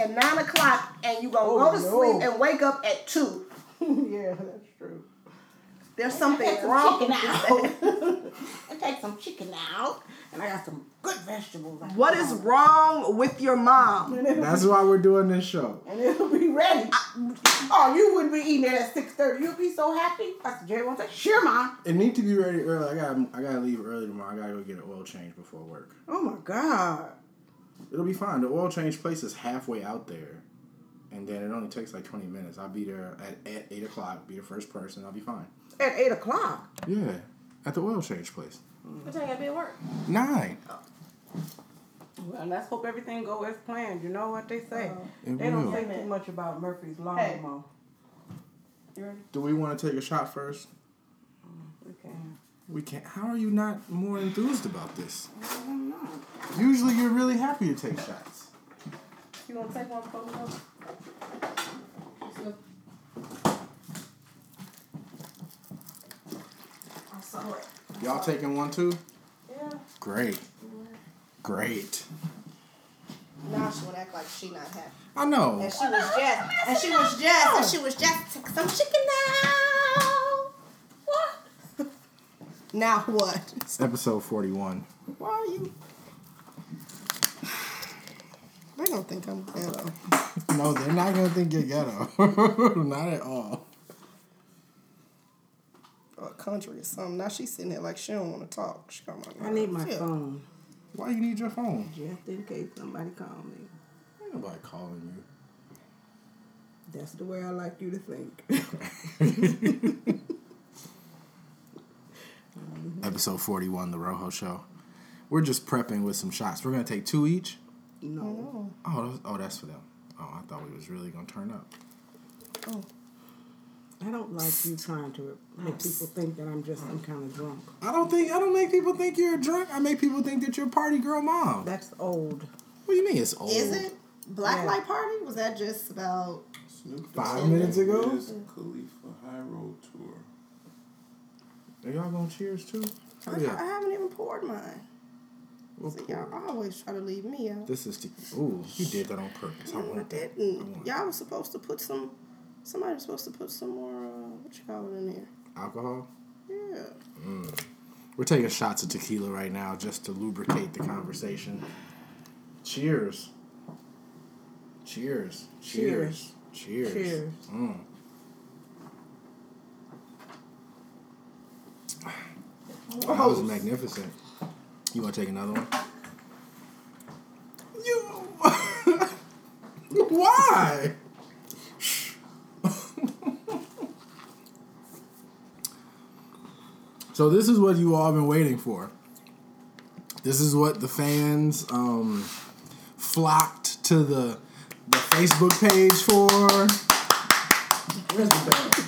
at nine o'clock and you gonna Oh, go to no. sleep and wake up at two. yeah, that's true. There's something I got some wrong chicken with that. out. I take some chicken out, and I got some good vegetables. out. What is wrong with your mom? That's why we're doing this show. and it'll be ready. oh, you wouldn't be eating it at six thirty. You'd be so happy. Pastor Jerry won't say, "Sure, mom." It need to be ready early. I got I gotta leave early tomorrow. I gotta go get an oil change before work. Oh my God. It'll be fine. The oil change place is halfway out there, and then it only takes like twenty minutes. I'll be there at, at eight o'clock. Be the first person. I'll be fine. At eight o'clock. Yeah, at the oil change place. What time you gotta be at work? Nine. Well, let's hope everything go as planned. You know what they say. Uh-huh. It they don't will. say too much about Murphy's Law Hey. no more. You ready? Do we want to take a shot first? Mm, we can. We can't. How are you not more enthused about this? I don't know. Usually, you're really happy to take shots. You gonna take one before we go? I saw it. Y'all taking one too? Yeah. Great. Great. Now she wanna act like she not happy. I know. And she was just, and she was just, and she was just, take some chicken now. What? now what? It's episode 41. Why are you? They don't think I'm ghetto. No, they're not gonna think you're ghetto. not at all. Or country or something. Now she's sitting there like she don't want to talk. She got my I need my. Yeah. phone Why you need your phone? just in case somebody call me. Ain't nobody calling you. That's the way I like you to think. Mm-hmm. Episode 41, The Rojo Show. We're just prepping with some shots. We're gonna take two each. no. Oh, that's, oh, that's for them. Oh, I thought we was really gonna turn up. Oh. I don't like you trying to make people think that I'm just some kind of drunk. I don't think I don't make people think you're drunk. I make people think that you're a party girl mom. That's old. What do you mean it's old? Is it Black Yeah. Light Party? Was that just about? Snoop Five minutes ago? is Khalifa High Road Tour. Are y'all gonna cheers too? I, Hurry I haven't even poured mine. We'll See, y'all always try to leave me out. This is the ooh. you did that on purpose. I No, I want that. I didn't. want Y'all was supposed to put some. Somebody was supposed to put some more. Uh, what you call it in there? alcohol. Yeah. We're taking shots of tequila right now just to lubricate the conversation. Cheers. Cheers. Cheers. Cheers. Cheers. Mm. Oh, that was magnificent. You want to take another one? You. Why? so this is what you all been waiting for. This is what the fans um, flocked to the the Facebook page for. Where's the bell?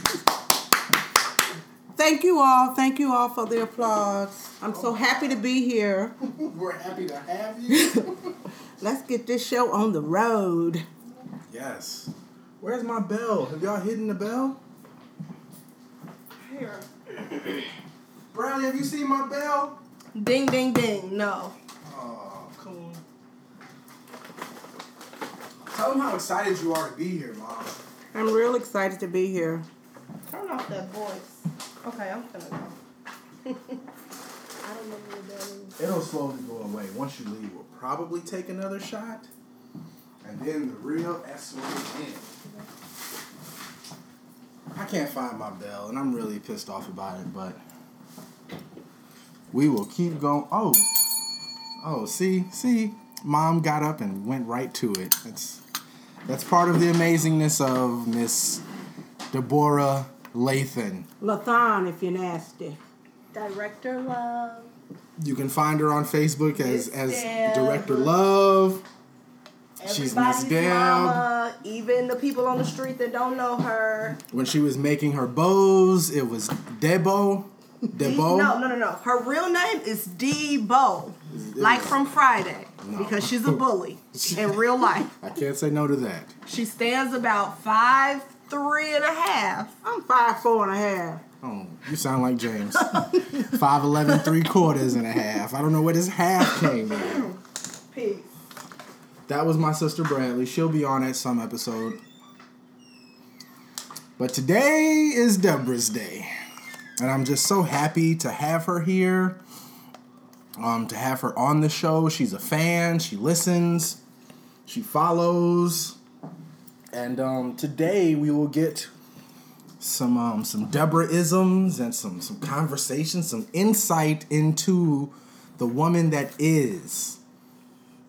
Thank you all. Thank you all for the applause. I'm so happy to be here. We're happy to have you. Let's get this show on the road. yes. Where's my bell? Have y'all hidden the bell? Here. Brownie, have you seen my bell? Ding, ding, ding. No. Oh, cool. Tell them how excited you are to be here, Mom. I'm real excited to be here. Turn off that voice. Okay, I'm gonna go. I don't know where that is. It'll slowly go away. Once you leave, we'll probably take another shot. And then the real S will begin. I can't find my bell, and I'm really pissed off about it, but we will keep going. Oh, oh, see, see, Mom got up and went right to it. That's that's part of the amazingness of Miss Deborah Lathan. Lathan, if you're nasty. Director Love. You can find her on Facebook as Miss as Deb. Director Love. She's Miss Everybody's Deb. mama, even the people on the street that don't know her. When she was making her bows, it was Debo. Debo. No, no, no, no. Her real name is Debo, like from Friday, No. because she's a bully in real life. I can't say no to that. She stands about five three and a half. I'm five four and a half. Oh, you sound like James. 5'11, three quarters and a half. I don't know where this half came in. Peace. that was my sister Bradley. She'll be on at some episode. But today is Deborah's day. And I'm just so happy to have her here. Um, to have her on the show. She's a fan. She listens. She follows. And um, today we will get some um, some Deborah isms and some some conversation, some insight into the woman that is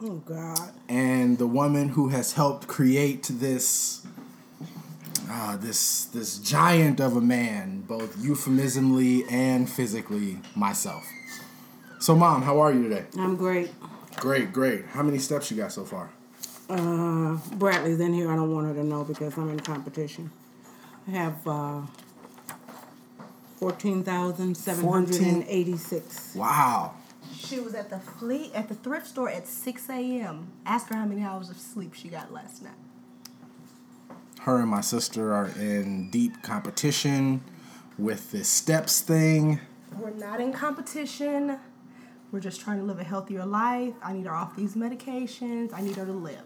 Oh God. and the woman who has helped create this uh, this this giant of a man, both euphemismally and physically, myself. So, mom, how are you today? I'm great. Great, great. How many steps you got so far? Uh, Bradley's in here. I don't want her to know because I'm in competition. I have uh, fourteen thousand seven hundred and eighty-six. Wow. She was at the fleet at the thrift store at 6 a.m. Ask her how many hours of sleep she got last night. Her and my sister are in deep competition with this steps thing. We're not in competition. We're just trying to live a healthier life. I need her off these medications. I need her to live.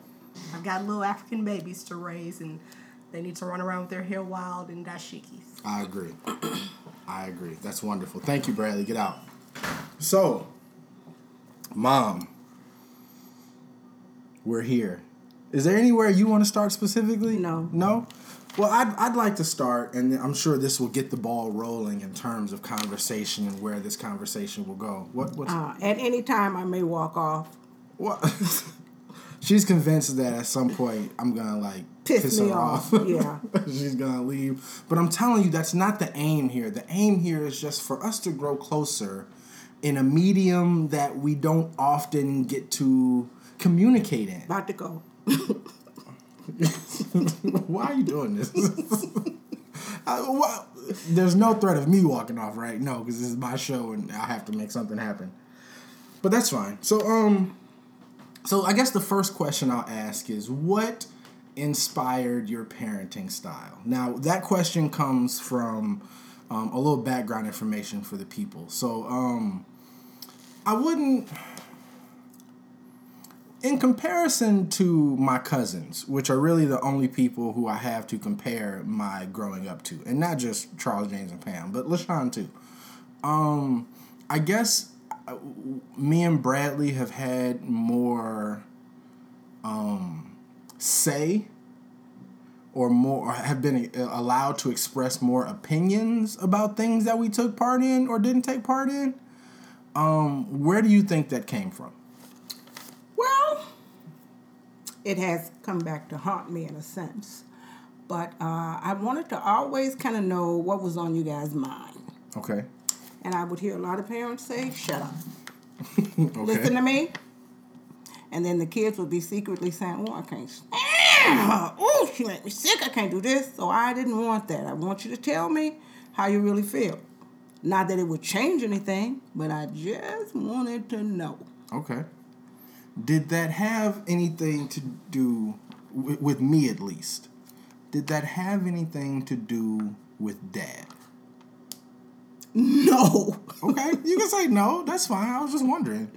I've got little African babies to raise, and they need to run around with their hair wild and dashikis. I agree. I agree. That's wonderful. Thank you, Bradley. Get out. So, mom, we're here. Is there anywhere you want to start specifically? No. No? Well, I'd, I'd like to start, and I'm sure this will get the ball rolling in terms of conversation and where this conversation will go. What? What's, Uh, at any time, I may walk off. what? She's convinced that at some point I'm gonna like Piss piss, her off, off. yeah. She's gonna leave. But I'm telling you, that's not the aim here. The aim here is just for us to grow closer in a medium that we don't often get to communicate in. About to go. Why are you doing this? I, why- there's no threat of me walking off, right? No, because this is my show and I have to make something happen. But that's fine. So, um, so I guess the first question I'll ask is what inspired your parenting style? Now, that question comes from um, a little background information for the people. So, um, I wouldn't in comparison to my cousins, which are really the only people who I have to compare my growing up to, and not just Charles, James, and Pam, but LaShawn too. Um, I guess me and Bradley have had more um, say or more or have been allowed to express more opinions about things that we took part in or didn't take part in. Um, where do you think that came from? Well, it has come back to haunt me in a sense. But uh, I wanted to always kind of know what was on you guys' mind. Okay. And I would hear a lot of parents say, shut up. Okay. Listen to me. And then the kids would be secretly saying, oh, I can't stand her. Oh, she made me sick. I can't do this. So I didn't want that. I want you to tell me how you really feel. Not that it would change anything, but I just wanted to know. Okay. Did that have anything to do with me at least? Did that have anything to do with dad? No. Okay, you can say no. That's fine. I was just wondering.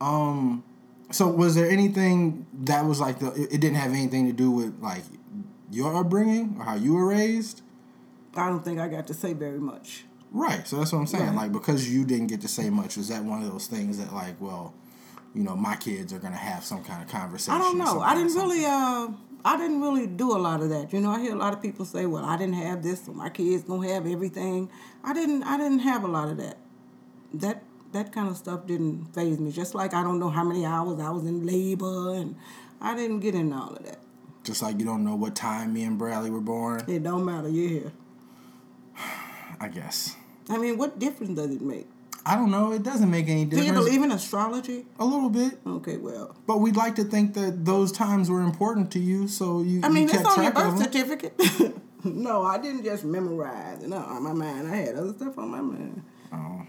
Um, so was there anything that was like the? It it didn't have anything to do with like your upbringing or how you were raised, I don't think I got to say very much. right? So that's what I'm saying. Right. Like because you didn't get to say much, was that one of those things that like, well, you know, my kids are gonna have some kind of conversation. I don't know. I didn't really uh I didn't really do a lot of that. You know, I hear a lot of people say, "Well, I didn't have this, so my kids gonna have everything." I didn't. I didn't have a lot of that. That that kind of stuff didn't phase me. Just like I don't know how many hours I was in labor, and I didn't get into all of that. Just like you don't know what time me and Bradley were born. It don't matter. You're here. I guess. I mean, what difference does it make? I don't know. It doesn't make any difference. Do you believe in astrology? A little bit, Okay, well, but we'd like to think that those times were important to you, so you. I mean, you it's on your birth certificate. no, I didn't just memorize. No, on my mind, I had other stuff on my mind. Oh,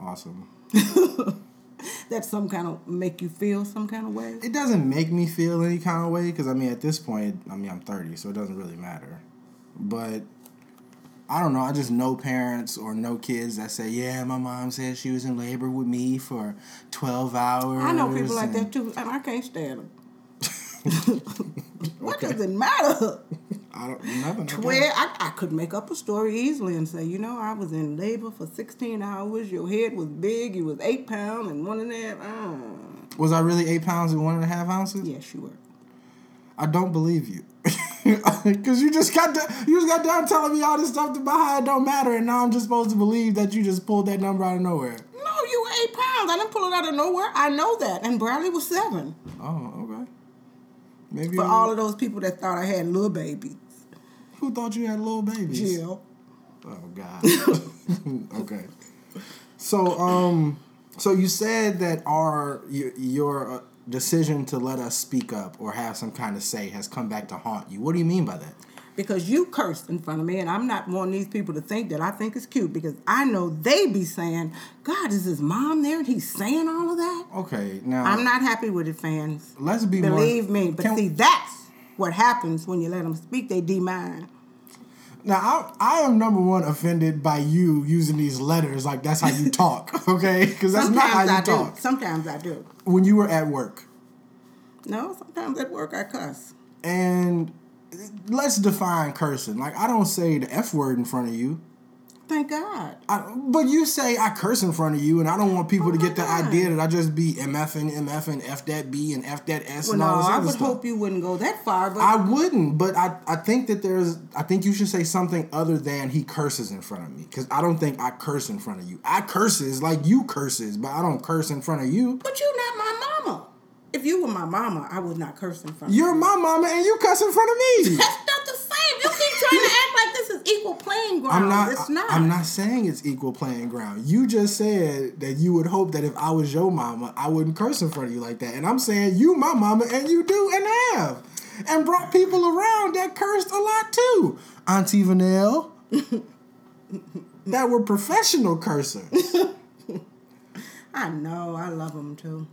awesome. That some kind of make you feel some kind of way. It doesn't make me feel any kind of way because I mean, at this point, I mean, I'm 30, so it doesn't really matter. But I don't know. I just know parents or know kids that say, "Yeah, my mom said she was in labor with me for 12 hours." I know people like that too, and I can't stand them. What Okay. does it matter? I don't nothing. Where I, I could make up a story easily and say, you know, I was in labor for 16 hours. Your head was big. You was eight pounds and one and a half. Uh, Was I really eight pounds and one and a half ounces? yes, you were. I don't believe you. Cause you just got to, you just got down telling me all this stuff about how it don't matter, and now I'm just supposed to believe that you just pulled that number out of nowhere. No, you were eight pounds. I didn't pull it out of nowhere. I know that. And Bradley was seven. Oh, okay. Maybe For all of those people that thought I had little babies. who thought you had little babies? Jill. Oh God. okay. So um, so you said that our your, your uh, decision to let us speak up or have some kind of say has come back to haunt you. What do you mean by that? Because you cursed in front of me, and I'm not wanting these people to think that I think it's cute because I know they be saying, God, is his mom there and he's saying all of that? Okay, now I'm not happy with it, fans. Let's be Believe more, me. But see, that's what happens when you let them speak. They demand. Now I, I am number one offended by you using these letters like that's how you talk, okay? Because that's not how you I talk. do. Sometimes I do. When you were at work, No, sometimes at work I cuss. and let's define cursing. Like I don't say the f word in front of you. Thank God. I, but you say I curse in front of you, and I don't want people Oh to get the God. idea that I just be mfing, mfing, f that b, and f that s, Well, and no, all this I would stuff. hope you wouldn't go that far, but I wouldn't, but I, I think that there's I think you should say something other than he curses in front of me because I don't think I curse in front of you. I curses like you curses, but I don't curse in front of you. but you're not my mama. If you were my mama, I would not curse in front of You're you. my mama and you cuss in front of me. That's not the same. Keep trying to act like this is equal playing ground. I'm not. It's not. I'm not saying it's equal playing ground. You just said that you would hope that if I was your mama, I wouldn't curse in front of you like that. And I'm saying you my mama, and you do and have, and brought people around that cursed a lot too. Auntie Vanille, that were professional cursers. I know. I love them too.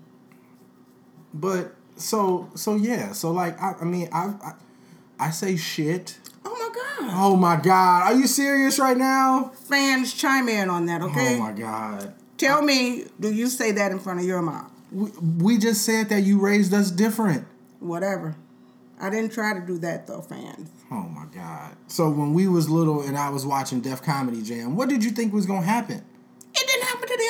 But so so yeah. So like I, I mean I, I I say shit. Oh my God. Oh my god, are you serious right now? Fans, chime in on that, okay? Oh my god. Tell me, do you say that in front of your mom? We, we just said that you raised us different. Whatever. I didn't try to do that though, fans. Oh my god. So when we was little and I was watching Def Comedy Jam, what did you think was gonna happen? It didn't happen to the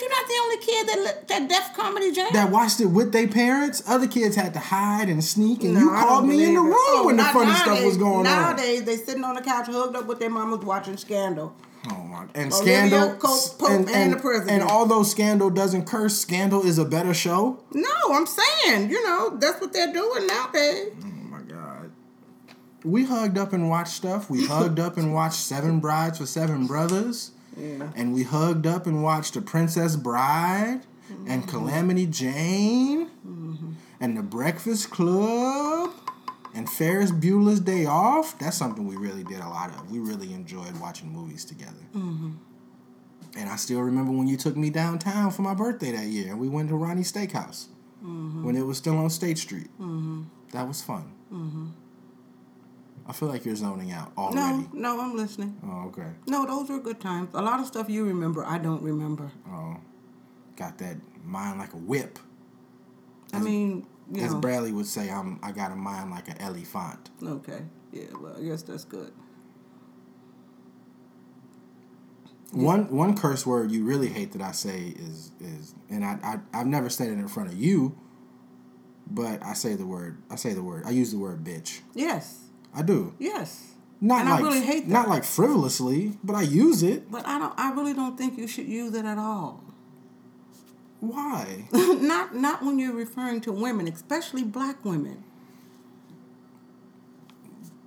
other. You're not the only kid that that Def Comedy Jam. That watched it with their parents? Other kids had to hide and sneak and No, you I called me in the room. Oh, when the not funny stuff was going on. Nowadays, they sitting on the couch hugged up with their mamas watching Scandal. Oh my and Olivia Scandal Cope- Pope and, and and, the president. and although Scandal doesn't curse, Scandal is a better show. No, I'm saying, you know, that's what they're doing nowadays. Oh my god. We hugged up and watched stuff. We hugged up and watched Seven Brides for Seven Brothers. Yeah. And we hugged up and watched The Princess Bride and mm-hmm. Calamity Jane mm-hmm. and The Breakfast Club and Ferris Bueller's Day Off. That's something we really did a lot of. We really enjoyed watching movies together. Mm-hmm. And I still remember when you took me downtown for my birthday that year and we went to Ronnie's Steakhouse when it was still on State Street. That was fun. I feel like you're zoning out already. No, no, I'm listening. Oh, okay. No, those were good times. A lot of stuff you remember, I don't remember. Oh, got that mind like a whip. I mean, you As know. Bradley would say, I'm I got a mind like an elephant. Okay. Yeah, well, I guess that's good. One one curse word you really hate that I say is is and I, I I've never said it in front of you, but I say the word I say the word I use the word bitch. Yes. I do. Yes. Not And I like really hate that. not like frivolously, but I use it. But I don't I really don't think you should use it at all. Why? not not when you're referring to women, especially black women.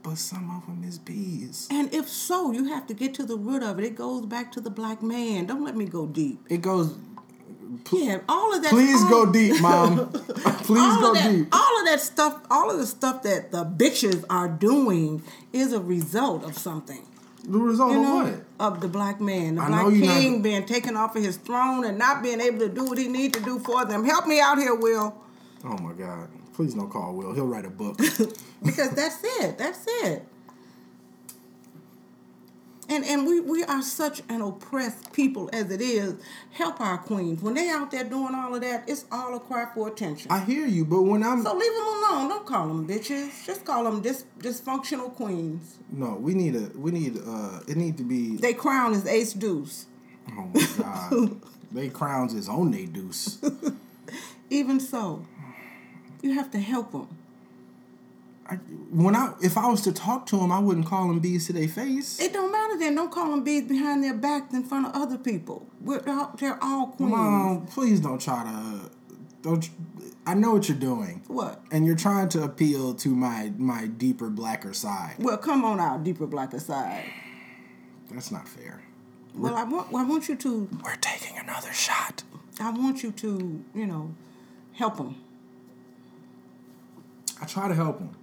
but some of them is bees. And if so, you have to get to the root of it. It goes back to the black man. Don't let me go deep. It goes. Yeah, all of that. Please all, go deep, mom. Please go that, deep. All of that stuff, all of the stuff that the bitches are doing is a result of something. The result You of what? of the black man, the I black know you're not king being taken off of his throne and not being able to do what he need to do for them. Help me out here, Will, Oh my God! Please don't call Will. He'll write a book. because that's it. That's it. And and we, we are such an oppressed people as it is. Help our queens. When they out there doing all of that, it's all a cry for attention. I hear you, but when I'm so leave them alone. Don't call them bitches. Just call them dis, dysfunctional queens. no, we need a we need uh it need to be They crown is ace deuce. oh my god. they crowns is on they deuce. Even so, you have to help them. I, when I if I was to talk to them, I wouldn't call them bees to their face. It don't matter then. Don't call them bees behind their back in front of other people. We're all, they're all queens. Mom, please don't try to don't. I know what you're doing, What? and you're trying to appeal to my my deeper, blacker side. Well, come on out, deeper blacker side. That's not fair. Well, I want I want you to We're taking another shot. I want you to you know help them. I try to help them.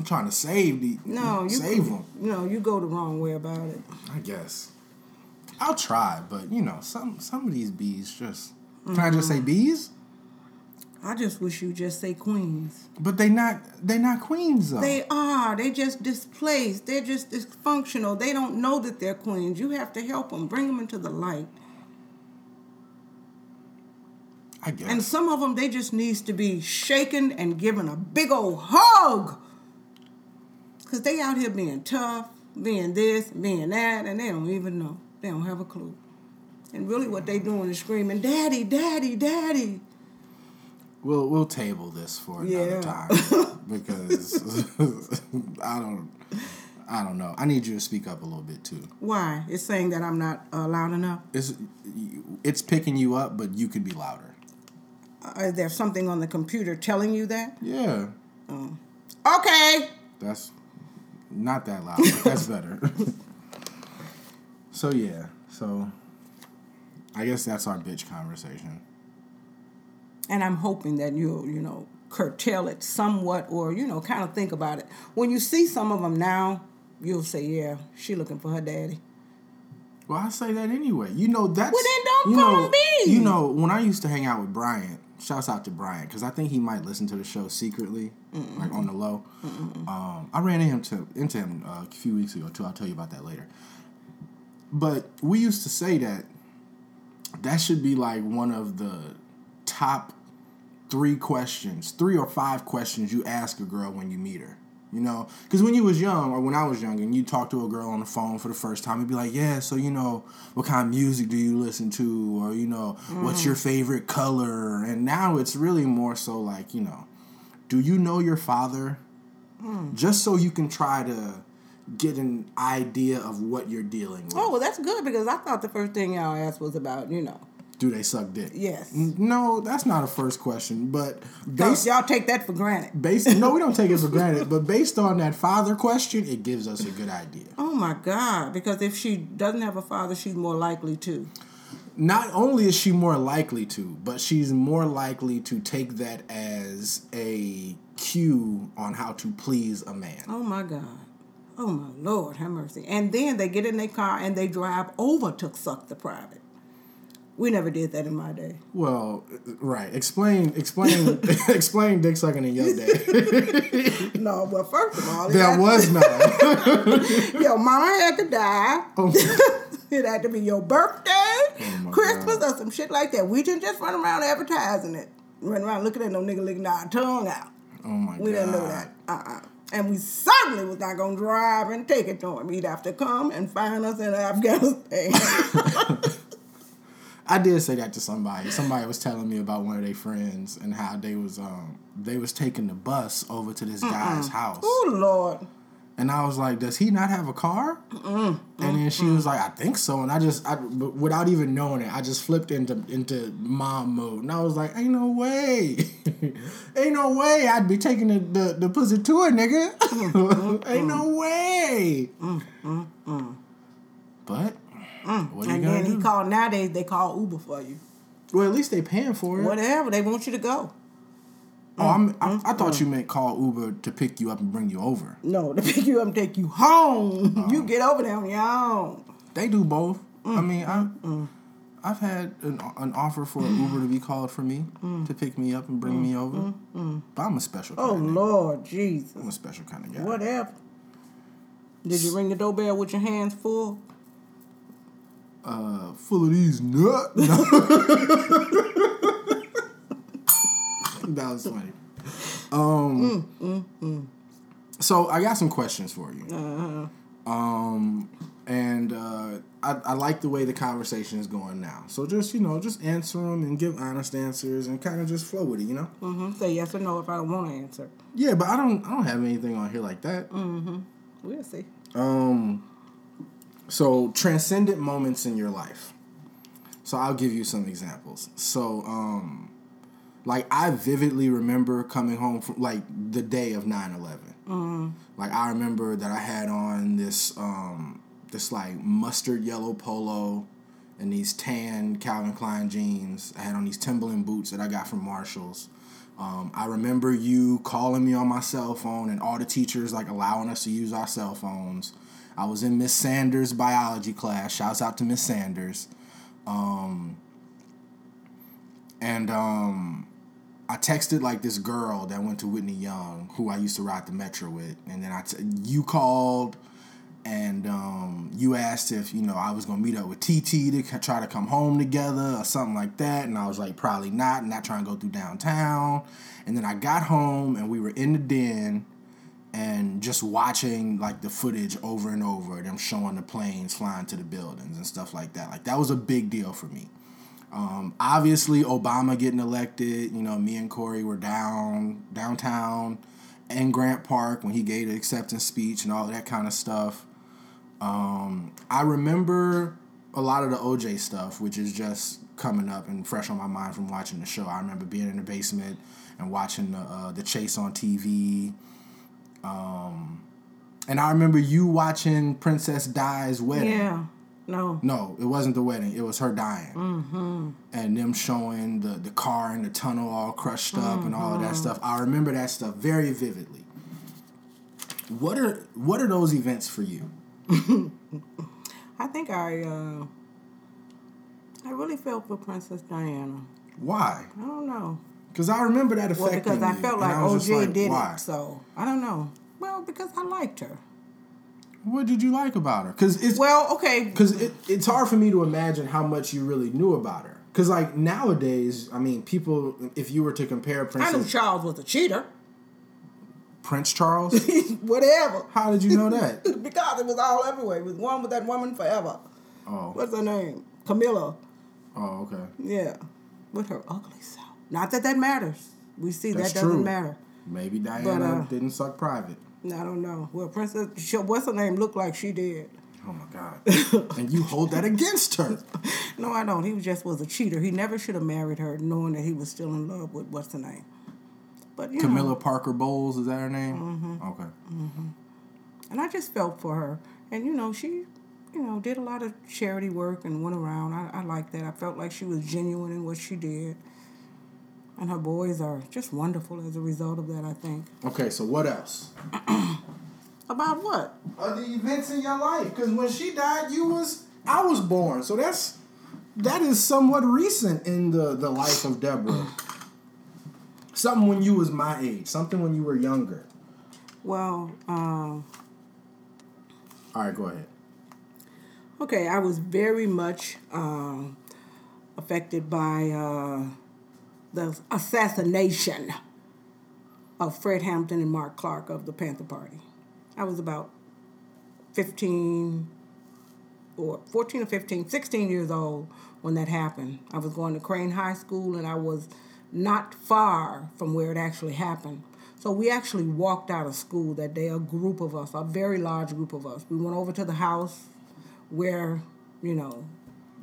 I'm trying to save the No, you save them. No, you go the wrong way about it. I guess. I'll try, but you know, some some of these bees just. Can I just say mm-hmm. bees? I just wish you just say queens. But they not they not queens though. They are. They just displaced. They're just dysfunctional. They don't know that they're queens. You have to help them. Bring them into the light. I guess. And some of them, they just needs to be shaken and given a big old hug. Cause they out here being tough, being this, being that, and they don't even know. They don't have a clue. And really, what they doing is screaming, "Daddy, Daddy, Daddy!" We'll we'll table this for another Yeah. time because I don't I don't know. I need you to speak up a little bit too. Why? It's saying that I'm not uh, loud enough. It's it's picking you up, but you could be louder. Uh, is there something on the computer telling you that? Yeah, Okay. that's not that loud. that's better. so yeah, so I guess that's our bitch conversation. And I'm hoping that you'll, you know, curtail it somewhat or, you know, kind of think about it. When you see some of them now, you'll say, yeah, she looking for her daddy. Well, I say that anyway. You know that's. Well, then don't you call know, You know when I used to hang out with Brian. Shouts out to Brian because I think he might listen to the show secretly, like on the low. Um, I ran into him into him uh, a few weeks ago too. I'll tell you about that later. But we used to say that that should be like one of the top three questions, three or five questions you ask a girl when you meet her. You know, because when you was young, or when I was young, and you talk to a girl on the phone for the first time, you'd be like, "Yeah, so you know, what kind of music do you listen to, or you know, what's your mm. favorite color?" And now it's really more so like, you know, do you know your father? Mm. Just so you can try to get an idea of what you're dealing with. Oh, well, that's good because I thought the first thing y'all asked was about, you know, Do they suck dick? Yes. No, that's not a first question, but y'all, based y'all take that for granted. based no, we don't take it for granted, but based on that father question, it gives us a good idea. Oh my God! Because if she doesn't have a father, she's more likely to. Not only is she more likely to, but she's more likely to take that as a cue on how to please a man. Oh my God! Oh my Lord, have mercy! And then they get in their car and they drive over to suck the private. We never did that in my day. Well, right. Explain, explain, explain dick sucking in your day. No, well, first of all, had- was none. your mama had to die. Oh. it had to be your birthday, oh my Christmas, or some shit like that. We didn't just run around advertising it. Run around looking at no nigga licking our tongue out. Oh my god. We didn't know that. Uh-uh. And we certainly was not gonna drive and take it to him. He'd have to come and find us in Afghanistan. I did say that to somebody. Somebody was telling me about one of their friends and how they was um they was taking the bus over to this guy's house. oh Lord. And I was like, "Does he not have a car?" and then she was like, "I think so." And I just, I, without even knowing it, I just flipped into into mom mode, and I was like, "Ain't no way, ain't no way I'd be taking the the, the pussy to a nigga. ain't no way." But you And then he called nowadays they call Uber for you. well, at least they paying for it. Whatever, they want you to go. Oh, I'm, I, I thought you meant call Uber to pick you up and bring you over. No, to pick you up and take you home. Oh. You get over there on your own. They do both. I mm. mean, I, I've had an, an offer for an Uber to be called for me mm. to pick me up and bring me over. But I'm a special. Kind Oh. Lord Jesus. I'm a special kind of guy. Whatever. Did you ring the doorbell with your hands full? Uh, full of these nuts. that was funny. Um, so I got some questions for you. Um, and uh, I, I like the way the conversation is going now. So just you know, just answer them and give honest answers and kind of just flow with it. You know. Mm-hmm. Say yes or no if I don't want to answer. Yeah, but I don't I don't have anything on here like that. Mm-hmm. We'll see. Um, so transcendent moments in your life. So I'll give you some examples. So, um, like I vividly remember coming home from like the day of 9-11. Like I remember that I had on this um, this like mustard yellow polo and these tan Calvin Klein jeans. I had on these Timberland boots that I got from Marshalls. Um, I remember you calling me on my cell phone and all the teachers like allowing us to use our cell phones. I was in Miss Sanders' biology class. Shouts out to Miss Sanders. Um, and um, I texted like this girl that went to Whitney Young, who I used to ride the metro with, and then I t- you called, and um, you asked if you know I was gonna meet up with TT to try to come home together or something like that, and I was like probably not, not trying to go through downtown. And then I got home and we were in the den and just watching like the footage over and over, them showing the planes flying to the buildings and stuff like that. Like that was a big deal for me. Um, obviously, Obama getting elected. You know, me and Corey were down downtown in Grant Park when he gave the acceptance speech and all that kind of stuff. Um, I remember a lot of the OJ stuff, which is just coming up and fresh on my mind from watching the show. I remember being in the basement and watching the uh, the chase on TV. Um, and I remember you watching Princess Di's wedding. Yeah. No. No, it wasn't the wedding. It was her dying. Mm-hmm. And them showing the, the car and the tunnel all crushed up and all of that stuff. I remember that stuff very vividly. What are what are those events for you? I think I uh I really felt for Princess Diana. Why? I don't know. Because I remember that affecting Well, because I felt like I was just OJ like, did why? it, so I don't know. Well, because I liked her. What did you like about her? Because it's Well, okay. because it, it's hard for me to imagine how much you really knew about her. Because like nowadays, I mean, people, if you were to compare I knew Charles was a cheater. Prince Charles, Whatever. how did you know that? because it was all everywhere. He was one with that woman forever. Oh, What's her name? Camilla. oh, okay. Yeah. With her ugly self. Not that that matters. We see That's that doesn't true. matter. Maybe Diana But, uh, didn't suck private. I don't know. Well, Princess, she, what's her name? Looked like she did. Oh my God! and you hold that against her. No, I don't. He just was a cheater. He never should have married her, knowing that he was still in love with what's her name. But you Camilla know, Parker Bowles is that her name? Mm-hmm. Okay. and I just felt for her. And you know, she, you know, did a lot of charity work and went around. I, I like that. I felt like she was genuine in what she did. And her boys are just wonderful as a result of that. I think. Okay. So what else? About what? Other events in your life? Because when she died, you was I was born. So that's that is somewhat recent in the the life of Deborah. Something when you was my age. Something when you were younger. Well, um, All right. Go ahead. Okay, I was very much um, affected by uh, the assassination of Fred Hampton and Mark Clark of the Panther Party. I was about 15 or 14 or 15, 16 years old when that happened. I was going to Crane High School and I was not far from where it actually happened. So we actually walked out of school that day, a group of us, a very large group of us. We went over to the house where, you know,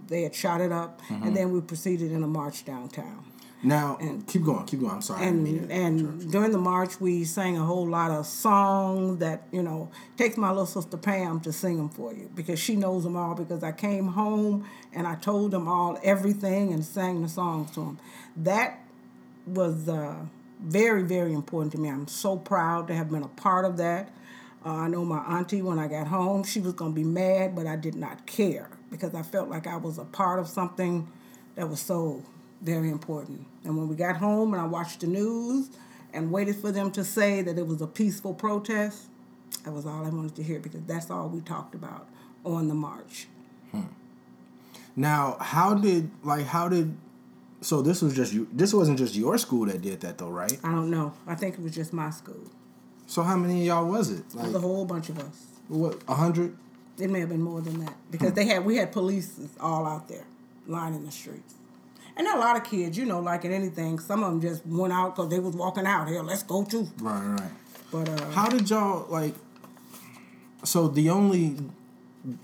they had shot it up, and mm-hmm. then we proceeded in a march downtown. Now and, keep going. Keep going. I'm sorry. I didn't mean And and during the march, we sang a whole lot of songs that you know takes my little sister Pam to sing them for you because she knows them all. Because I came home and I told them all everything and sang the songs to them. That was uh, very very important to me. I'm so proud to have been a part of that. Uh, I know my auntie when I got home, she was gonna be mad, but I did not care because I felt like I was a part of something that was so very important. And when we got home and I watched the news and waited for them to say that it was a peaceful protest, That was all I wanted to hear because that's all we talked about on the march. Hmm. Now, how did like how did so this was just you this wasn't just your school that did that though, right? I don't know. I think it was just my school. So how many of y'all was it? It was a whole bunch of us. what a hundred? It may have been more than that because hmm. they had we had police all out there lining the streets. And a lot of kids, you know, like in anything, some of them just went out because they was walking out. Here, let's go too. Right, right. But uh, How did y'all like? So the only,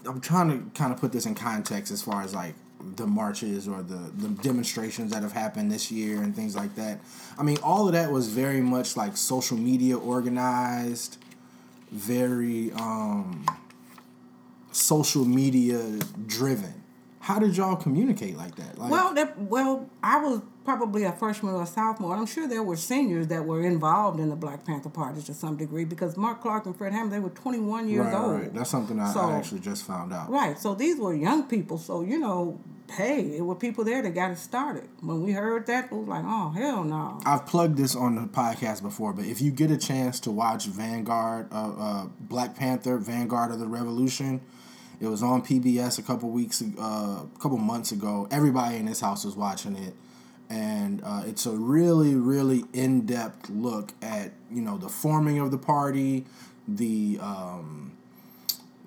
I'm trying to kind of put this in context as far as like the marches or the the demonstrations that have happened this year and things like that. I mean, all of that was very much like social media organized, very um social media driven. How did y'all communicate like that? Like, Well, that, well, I was probably a freshman or a sophomore. I'm sure there were seniors that were involved in the Black Panther Party to some degree because Mark Clark and Fred Hampton they were 21 years right, old. right. That's something I, So- I actually just found out. Right. So these were young people. So you know, hey, it were people there that got it started. When we heard that, we was like, oh hell no. I've plugged this on the podcast before, but if you get a chance to watch Vanguard, uh, uh, Black Panther, Vanguard of the Revolution, it was on PBS a couple weeks, uh, a couple months ago. Everybody in this house was watching it, and uh, it's a really, really in depth look at you know the forming of the party, the um,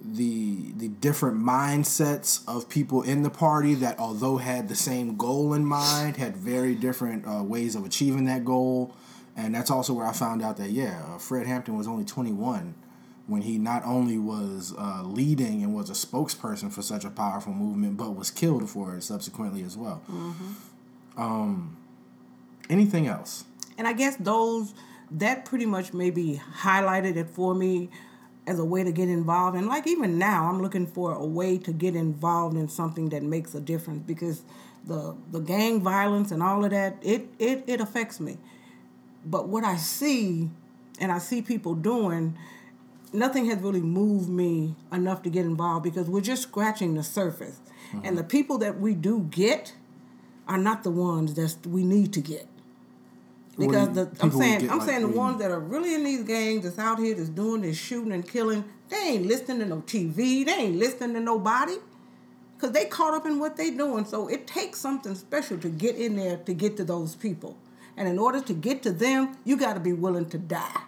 the the different mindsets of people in the party that although had the same goal in mind had very different uh, ways of achieving that goal. And that's also where i found out that yeah uh, fred hampton was only 21 when he not only was uh, leading and was a spokesperson for such a powerful movement but was killed for it subsequently as well um, anything else And I guess those that pretty much maybe highlighted it for me as a way to get involved. And like even now, I'm looking for a way to get involved in something that makes a difference because the the gang violence and all of that it it it affects me. But what I see and I see people doing, nothing has really moved me enough to get involved because we're just scratching the surface. And the people that we do get are not the ones that we need to get. Because the I'm saying I'm like, saying the ones that are really in these gangs that's out here that's doing this shooting and killing, they ain't listening to no TV, they ain't listening to nobody. Cause they caught up in what they doing. So it takes something special to get in there to get to those people. And in order to get to them, you gotta be willing to die.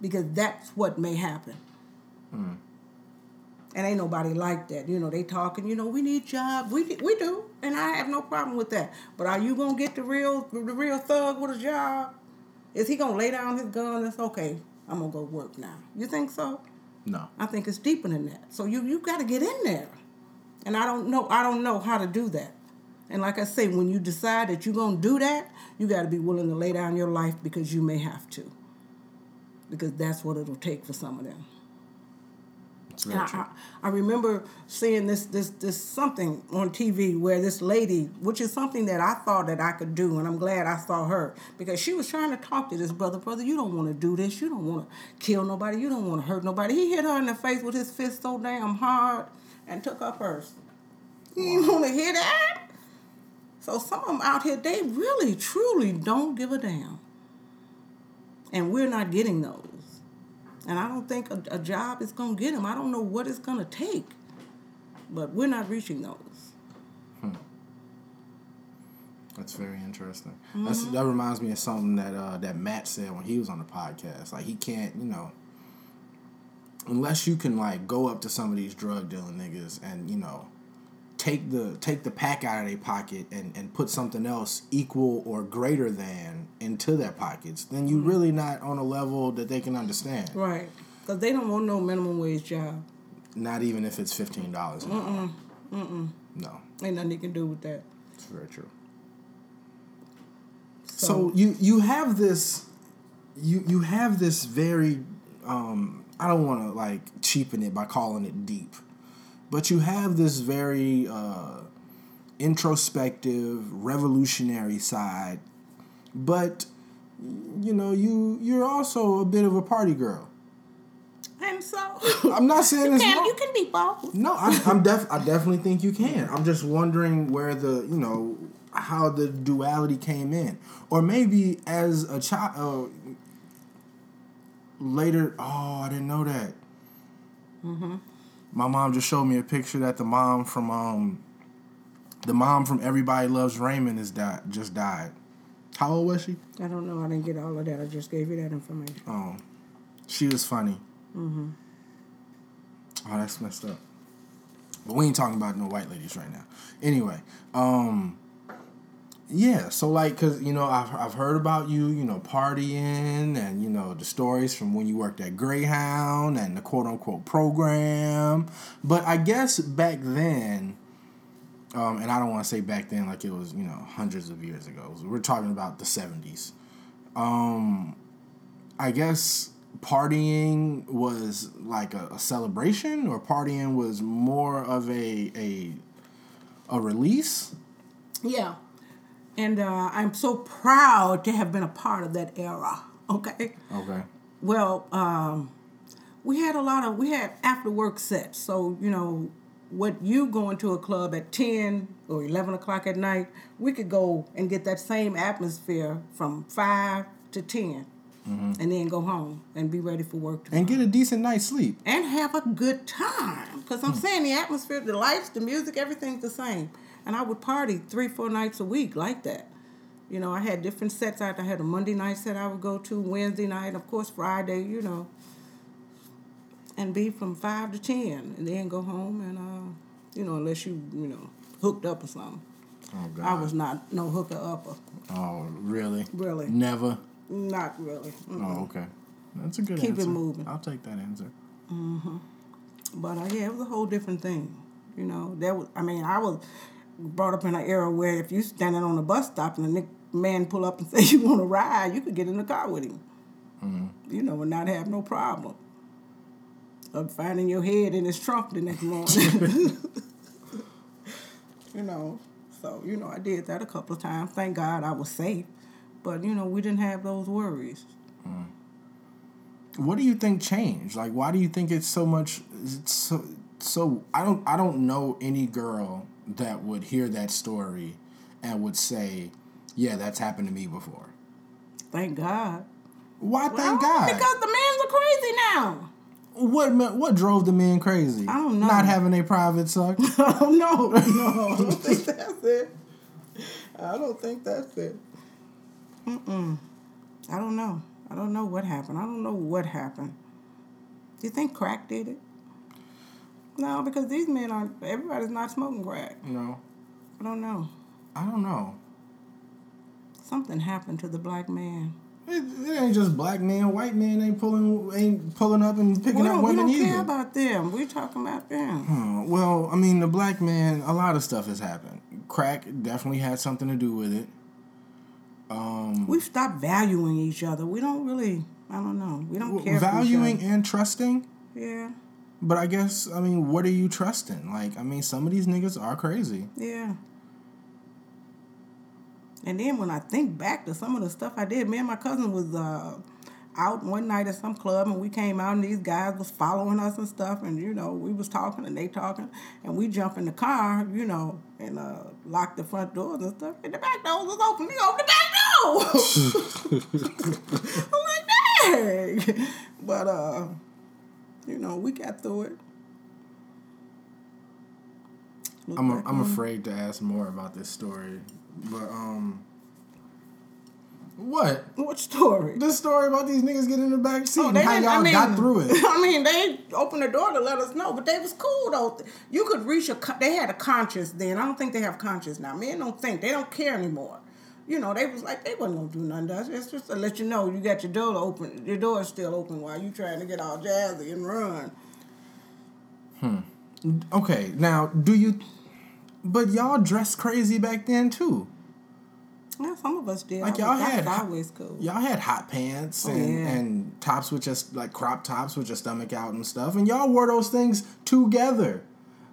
Because that's what may happen. Hmm. And ain't nobody like that. You know, they talking, you know, we need jobs. We we do. And I have no problem with that. But are you gonna get the real the real thug with a job? Is he gonna lay down his gun and say, okay, I'm gonna go work now? You think so? no I think it's deeper than that. So you you got to get in there, and I don't know I don't know how to do that. And like I say, when you decide that you're gonna do that, you got to be willing to lay down your life because you may have to. Because that's what it'll take for some of them. And I. I, remember seeing this this this something on TV where this lady, which is something that I thought that I could do, and I'm glad I saw her because she was trying to talk to this brother. Brother, you don't want to do this. You don't want to kill nobody. You don't want to hurt nobody. He hit her in the face with his fist so damn hard and took her purse. You didn't want to hear that. So some of them out here, they really truly don't give a damn, and we're not getting those. And I don't think a, a job is going to get them. I don't know what it's going to take. But we're not reaching those. Hmm. That's very interesting. That's that reminds me of something that uh, that Matt said when he was on the podcast. Like he can't, you know, unless you can like go up to some of these drug dealing niggas and you know take the take the pack out of their pocket and and put something else equal or greater than into their pockets, then you're really not on a level that they can understand. Right. Because they don't want no minimum wage job. Not even if it's fifteen dollars an hour. No, Ain't nothing you can do with that. it's very true. So you you have this you you have this very um I don't want to like cheapen it by calling it deep. But you have this very uh introspective, revolutionary side. But you know, you you're also a bit of a party girl. I'm so, I'm not saying it's Cam, you can be both. No, I'm, I'm def. I definitely think you can. I'm just wondering where the you know how the duality came in, or maybe as a child uh, later. Oh, I didn't know that. My mom just showed me a picture that the mom from um, the mom from Everybody Loves Raymond is died just died. How old was she? I don't know. I didn't get all of that. I just gave you that information. Oh, she was funny. Mm-hmm. Oh, that's messed up. But we ain't talking about no white ladies right now. Anyway, um, yeah. So like, cause you know, I've I've heard about you, you know, partying and you know the stories from when you worked at Greyhound and the quote unquote program. But I guess back then. Um, and I don't want to say back then like it was, you know, hundreds of years ago. We're talking about the 70s. Um, I guess partying was like a, a celebration, or partying was more of a a a release. Yeah. And uh, I'm so proud to have been a part of that era. Okay. Okay. Well, um, we had a lot of we had after work sets. So you know, what you going to a club at ten or eleven o'clock at night, we could go and get that same atmosphere from five to 10 and then go home and be ready for work. tomorrow. And get a decent night's sleep. and have a good time. Because I'm saying the atmosphere, the lights, the music, everything's the same. And I would party three, four nights a week like that. You know, I had different sets. Out. I had a Monday night set I would go to, Wednesday night, and of course Friday, you know. And be from 5 to 10 and then go home and, uh, you know, unless you, you know, hooked up or something. Oh God. I was not no hooker upper. Oh really? Really. Never. Not really. Mm. Oh okay. That's a good Keep it moving. I'll take that answer. Mhm. But uh, yeah, it was a whole different thing. You know, that was. I mean, I was brought up in an era where if you standing on a bus stop and a man pull up and say you want to ride, you could get in the car with him. Mm-hmm. You know, and not have no problem. Of finding your head in his trunk the next morning. you know, so you know, I did that a couple of times. Thank God I was safe. But you know, we didn't have those worries. Mm. What do you think changed? Like, why do you think it's so much? It's so so. I don't. I don't know any girl that would hear that story and would say, "Yeah, that's happened to me before." Thank God. Why? Thank God. Because the men are crazy now. What what drove the men crazy? I don't know. Not having a private suck. Oh no, no, I don't think that's it. I don't think that's it. Mm-mm. I don't know. I don't know what happened. I don't know what happened. Do you think crack did it? No, because these men aren't. Everybody's not smoking crack. no, I don't know. I don't know. Something happened to the black man. It, it ain't just black men. White men ain't pulling ain't pulling up and picking up don't, we don't either. care about them. We're talking about them. Well, I mean, the black man. A lot of stuff has happened. Crack definitely had something to do with it. Um, We've stopped valuing each other. We don't really. I don't know. We don't care. valuing and trusting. Yeah. But I guess I mean, what are you trusting? Like, I mean, some of these niggas are crazy. Yeah. And then when I think back to some of the stuff I did, me and my cousin was uh, out one night at some club and we came out and these guys was following us and stuff and you know we was talking and they talking and we jump in the car you know and uh, lock the front doors and stuff and the back doors was open we open the back door I'm like dang but uh you know we got through it Look I'm back I'm on- afraid to ask more about this story, but um, what? what story The story about these niggas getting in the back seat Oh, and they how y'all I mean, got through it. I mean, they opened the door to let us know, but they was cool though. You could reach a. They had a conscience then. I don't think they have conscience now. Men don't think. They don't care anymore. You know, they was like they wasn't gonna do nothing to us. It's just to let you know you got your door open. Your door is still open while you trying to get all jazzy and run. Hmm. Okay, now do you? But y'all dressed crazy back then too. Yeah, some of us did. Like y'all had always cool. Y'all had hot pants and, Oh, yeah. and tops with just like crop tops with your stomach out and stuff, and y'all wore those things together.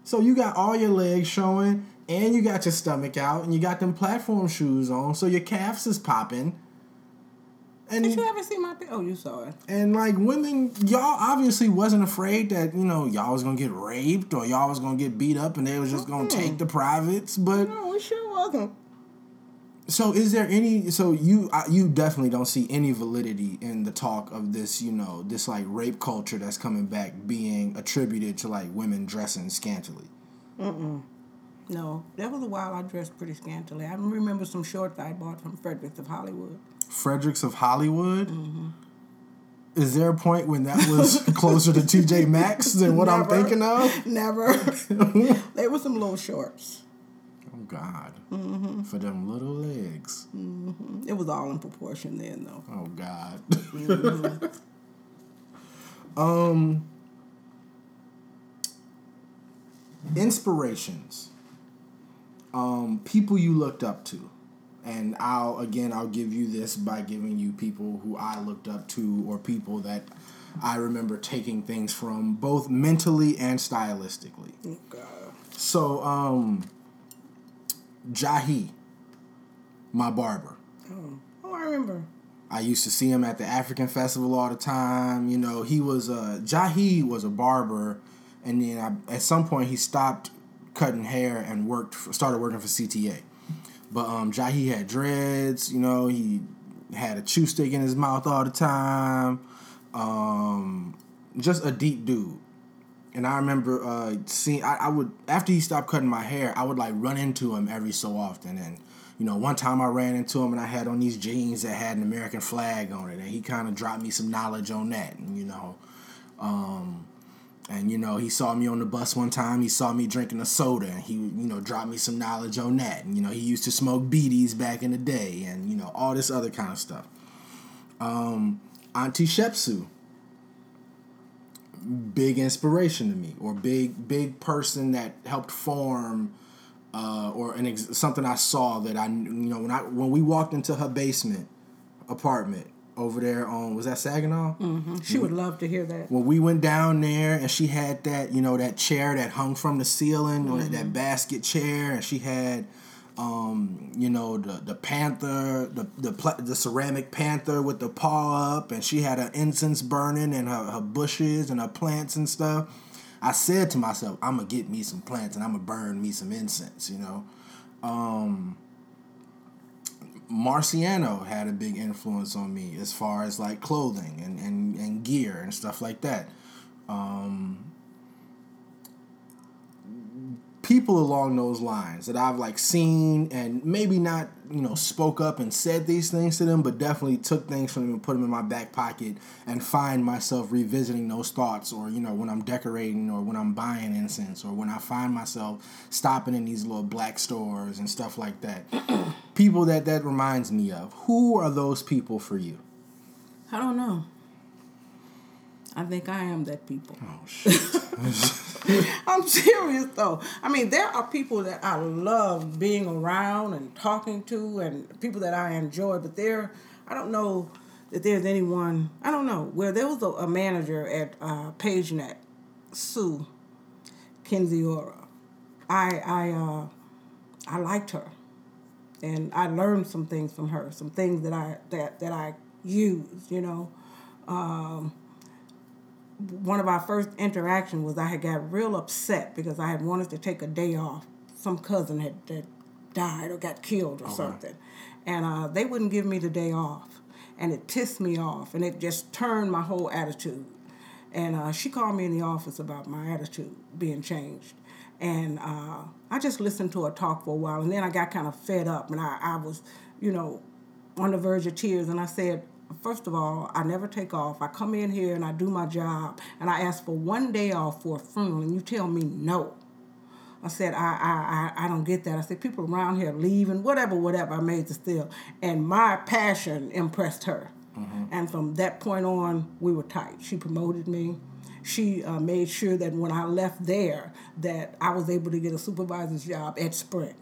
So you got all your legs showing, and you got your stomach out, and you got them platform shoes on, so your calves is popping. And Did you ever see my? Oh, you saw it. and like women, y'all obviously wasn't afraid that you know y'all was gonna get raped or y'all was gonna get beat up, and they was just gonna take the privates. But No, we sure wasn't. So is there any? So you uh, you definitely don't see any validity in the talk of this, you know, this like rape culture that's coming back being attributed to like women dressing scantily. No, that was a while I dressed pretty scantily. I remember some shorts I bought from Fredericks of Hollywood. Fredericks of Hollywood. Mm-hmm. Is there a point when that was closer to TJ Maxx than what I'm thinking of? Never. they were some little shorts. Oh God, mm-hmm. for them little legs. Mm-hmm. It was all in proportion then, though. Oh God. um inspirations. Um people you looked up to. And I'll again I'll give you this by giving you people who I looked up to or people that I remember taking things from both mentally and stylistically. Oh, God. So um Jahi, my barber. Oh, I remember. I used to see him at the African Festival all the time. You know, he was a Jahi was a barber, and then I, at some point he stopped cutting hair and worked for, started working for CTA. But um, Jahi had dreads. You know, he had a chew stick in his mouth all the time. Um, just a deep dude. And I remember uh, seeing I, I would after he stopped cutting my hair, I would like run into him every so often. And you know, one time I ran into him and I had on these jeans that had an American flag on it, and he kind of dropped me some knowledge on that. And you know, um, and you know, he saw me on the bus one time. He saw me drinking a soda, and he you know dropped me some knowledge on that. And you know, he used to smoke beaties back in the day, and you know all this other kind of stuff. Um, Auntie Shepsu, big inspiration to me, or big big person that helped form, uh, or an ex- something I saw that I you know when I when we walked into her basement apartment over there on was that Saginaw Mm-hmm. She would love to hear that. Well, we went down there and she had that you know that chair that hung from the ceiling or that, that basket chair and she had um you know the the panther the the the ceramic panther with the paw up and she had her incense burning and her, her bushes and her plants and stuff i said to myself i'm gonna get me some plants and i'm gonna burn me some incense you know um Marciano had a big influence on me as far as like clothing and, and, and gear and stuff like that. Um, people along those lines that I've like seen and maybe not, you know, spoke up and said these things to them, but definitely took things from them and put them in my back pocket and find myself revisiting those thoughts or, you know, when I'm decorating or when I'm buying incense or when I find myself stopping in these little black stores and stuff like that. people that that reminds me of. Who are those people for you? I don't know. I think I am that people. Oh shit. I'm serious though. I mean, there are people that I love being around and talking to, and people that I enjoy. But there, I don't know that there's anyone. I don't know where there was a, a manager at uh, PageNet, Sue Kinziora. I I uh, I liked her, and I learned some things from her. Some things that I that that I used. You know. Um, one of our first interactions was I had got real upset because I had wanted to take a day off. Some cousin had, had died or got killed or something, and uh, they wouldn't give me the day off, and it pissed me off, and it just turned my whole attitude. And uh, she called me in the office about my attitude being changed, and uh, I just listened to her talk for a while, and then I got kind of fed up, and I, I was, you know, on the verge of tears, and I said, First of all, I never take off. I come in here and I do my job, and I ask for one day off for a funeral, and you tell me no. I said, I, I, I, I don't get that. I said, people around here leaving, whatever, whatever. I made the still. And my passion impressed her. And from that point on, we were tight. She promoted me. She uh, made sure that when I left there, that I was able to get a supervisor's job at Sprint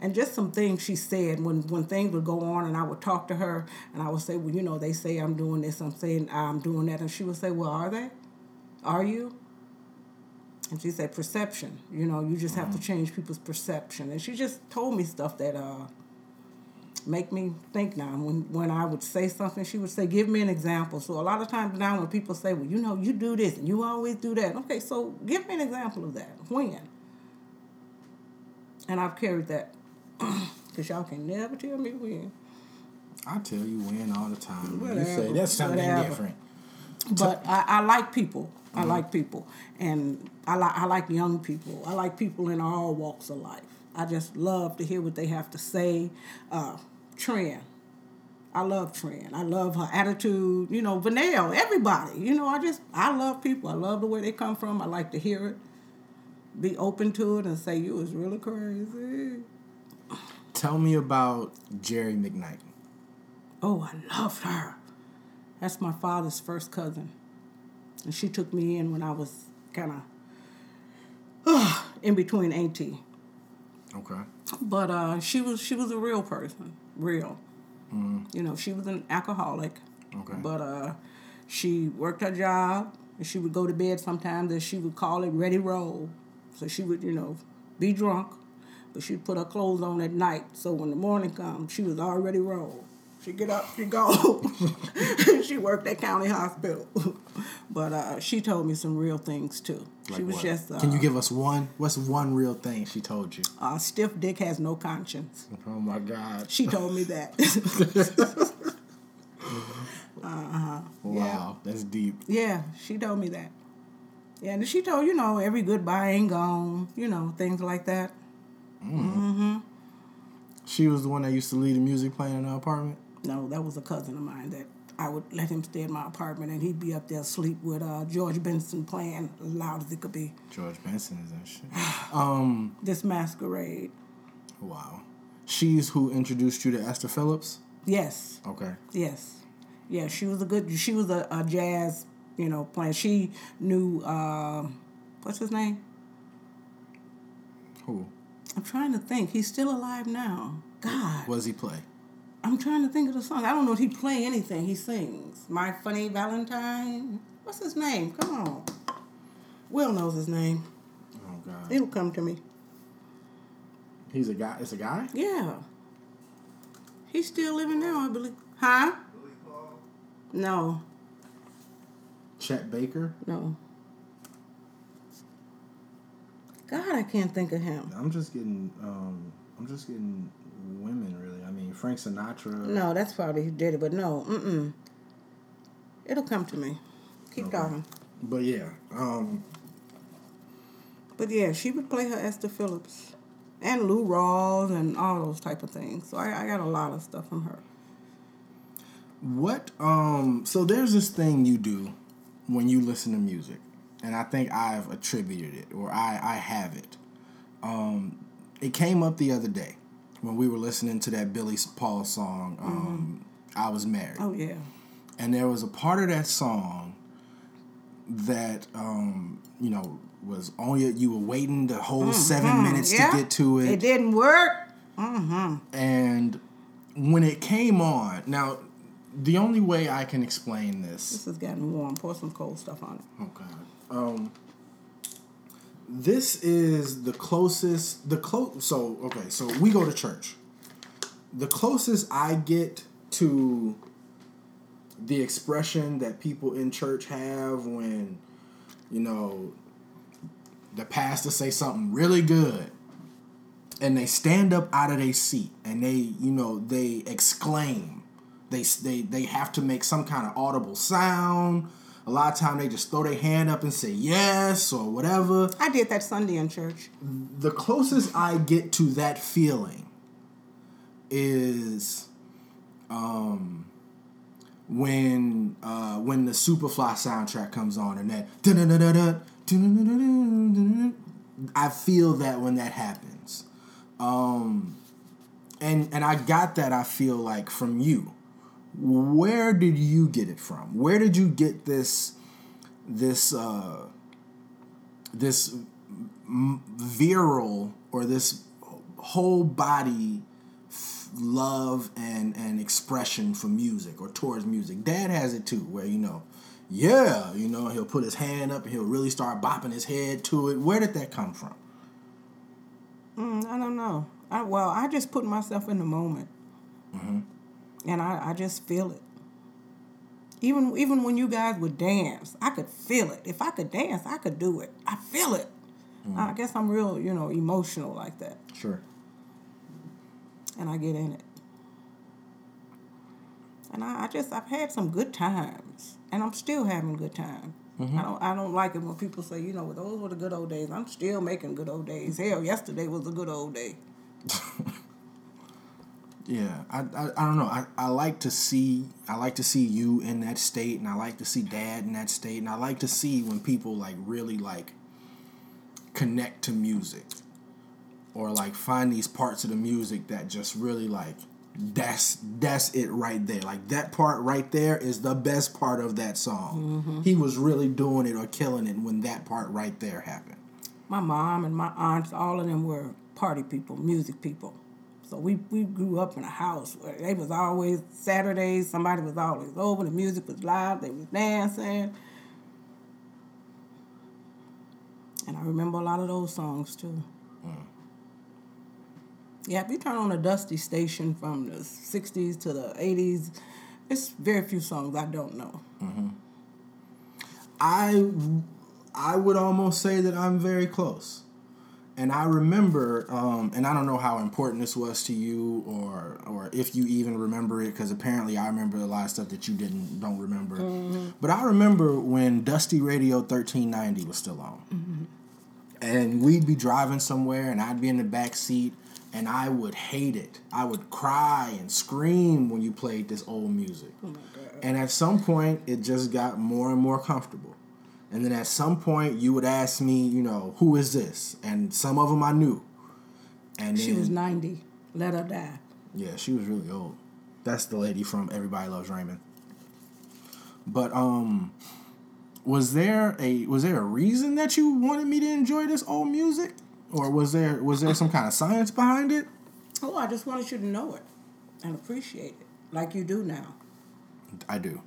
and just some things she said when when things would go on and I would talk to her and I would say, well, you know, they say I'm doing this, I'm saying I'm doing that, and she would say, well, are they? Are you? And she said, perception. You know, you just have to change people's perception. And she just told me stuff that uh make me think now. When when I would say something, she would say, give me an example. So a lot of times now when people say, well, you know, you do this and you always do that. Okay, so give me an example of that. When? And I've carried that Cause y'all can never tell me when. I tell you when all the time. You say Whatever, that's something whatever. different. But I, I like people. I like people, and I like I like young people. I like people in all walks of life. I just love to hear what they have to say. Uh, Trend, I love Trend. I love her attitude. You know, Vanille, everybody. You know, I just I love people. I love the way they come from. I like to hear it. Be open to it and say you was really crazy. Tell me about Jerry McKnight. Oh, I loved her. That's my father's first cousin. And she took me in when I was kind of in between auntie. Okay. But uh, she was she was a real person, real. Mm. You know, she was an alcoholic. Okay. But uh, she worked her job, and she would go to bed sometimes, and she would call it ready roll. So she would, you know, be drunk, but she'd put her clothes on at night. So when the morning comes, she was already rolled. She get up, she go. she worked at county hospital, but uh, she told me some real things too. she was what? just. Uh, Can you give us one? What's one real thing she told you? uh, stiff dick has no conscience. Oh my God. She told me that. Wow, that's deep. Yeah, she told me that. Yeah, and she told, you know, every goodbye ain't gone, you know, things like that. She was the one that used to leave the music playing in the apartment. No, that was a cousin of mine that I would let him stay in my apartment and he'd be up there asleep with uh, George Benson playing loud as it could be. George Benson is that shit. um, This masquerade. Wow. She's who introduced you to Esther Phillips. Yes, Okay. yes. Yeah, she was a good, she was a, a jazz, you know, playing. She knew, uh, what's his name? Who I'm trying to think. He's still alive now. God. was he play? I'm trying to think of the song. I don't know if he play anything. He sings. My Funny Valentine. What's his name? Come on. Will knows his name. Oh God. It'll come to me. He's a guy. It's a guy. Yeah. He's still living now, I believe. Huh? No, Chet Baker. no. God, I can't think of him. I'm just getting. Um, I'm just getting women. Really. I mean, Frank Sinatra. No, that's probably who did it, but no, mm-mm. It'll come to me. Keep Okay. talking. But yeah. Um. But yeah, she would play her Esther Phillips and Lou Rawls and all those type of things. So I, I got a lot of stuff from her. What um so there's this thing you do when you listen to music and I think I've attributed it or I I have it. Um it came up the other day when we were listening to that Billy Paul song um I was married. Oh yeah. And there was a part of that song that um you know was only you were waiting the whole 7 minutes Mm-hmm. Yeah. to get to it. It didn't work. Mm-hmm. and when it came on now the only way i can explain this This has gotten warm. Pour some cold stuff on it. oh god um this is the closest the close so okay so we go to church. The closest i get to the expression that people in church have when you know the pastor say something really good and they stand up out of their seat and they you know they exclaim. They they they have to make some kind of audible sound a lot of time they just throw their hand up and say yes or whatever. I did that Sunday in church. the closest i get to that feeling is um when uh when the superfly soundtrack comes on and that i feel that when that happens. Um and and i got that i feel like from you where did you get it from? Where did you get this this uh this virile or this whole body f- love and and expression for music or towards music? Dad has it too where you know yeah you know he'll put his hand up and he'll really start bopping his head to it. Where did that come from? Mm, I don't know. I, well, I just put myself in the moment, and I, I just feel it. Even even when you guys would dance, I could feel it. If I could dance, I could do it. I feel it. Mm. I guess I'm real, you know, emotional like that. sure and I get in it. And I, I just I've had some good times, and I'm still having good times. Mm-hmm. I don't I don't like it when people say, you know, those were the good old days. I'm still making good old days. Hell, yesterday was a good old day. Yeah, I, I, I don't know. I, I like to see I like to see you in that state, and I like to see Dad in that state, and I like to see when people like really like connect to music, or like find these parts of the music that just really like that's that's it right there. Like that part right there is the best part of that song. Mm-hmm. He was really doing it or killing it when that part right there happened. My mom and my aunts, all of them were party people, music people. So we, we grew up in a house where they was always Saturdays, somebody was always over, the music was live, they was dancing. And I remember a lot of those songs too. Hmm. Yeah, if you turn on a dusty station from the 60s to the 80s, it's very few songs I don't know. Mm-hmm. I I would almost say that I'm very close. And I remember, um, and I don't know how important this was to you, or or if you even remember it, because apparently I remember a lot of stuff that you didn't don't remember. But I remember when Dusty Radio thirteen ninety was still on, and we'd be driving somewhere, and I'd be in the back seat, and I would hate it. I would cry and scream when you played this old music. And at some point, it just got more and more comfortable. And then at some point, you would ask me, you know, who is this? And some of them I knew. And She then, was 90. Let her die. yeah, she was really old. That's the lady from Everybody Loves Raymond. But um, was there a was there a reason that you wanted me to enjoy this old music, or was there was there some kind of science behind it? Oh, I just wanted you to know it and appreciate it like you do now. I do.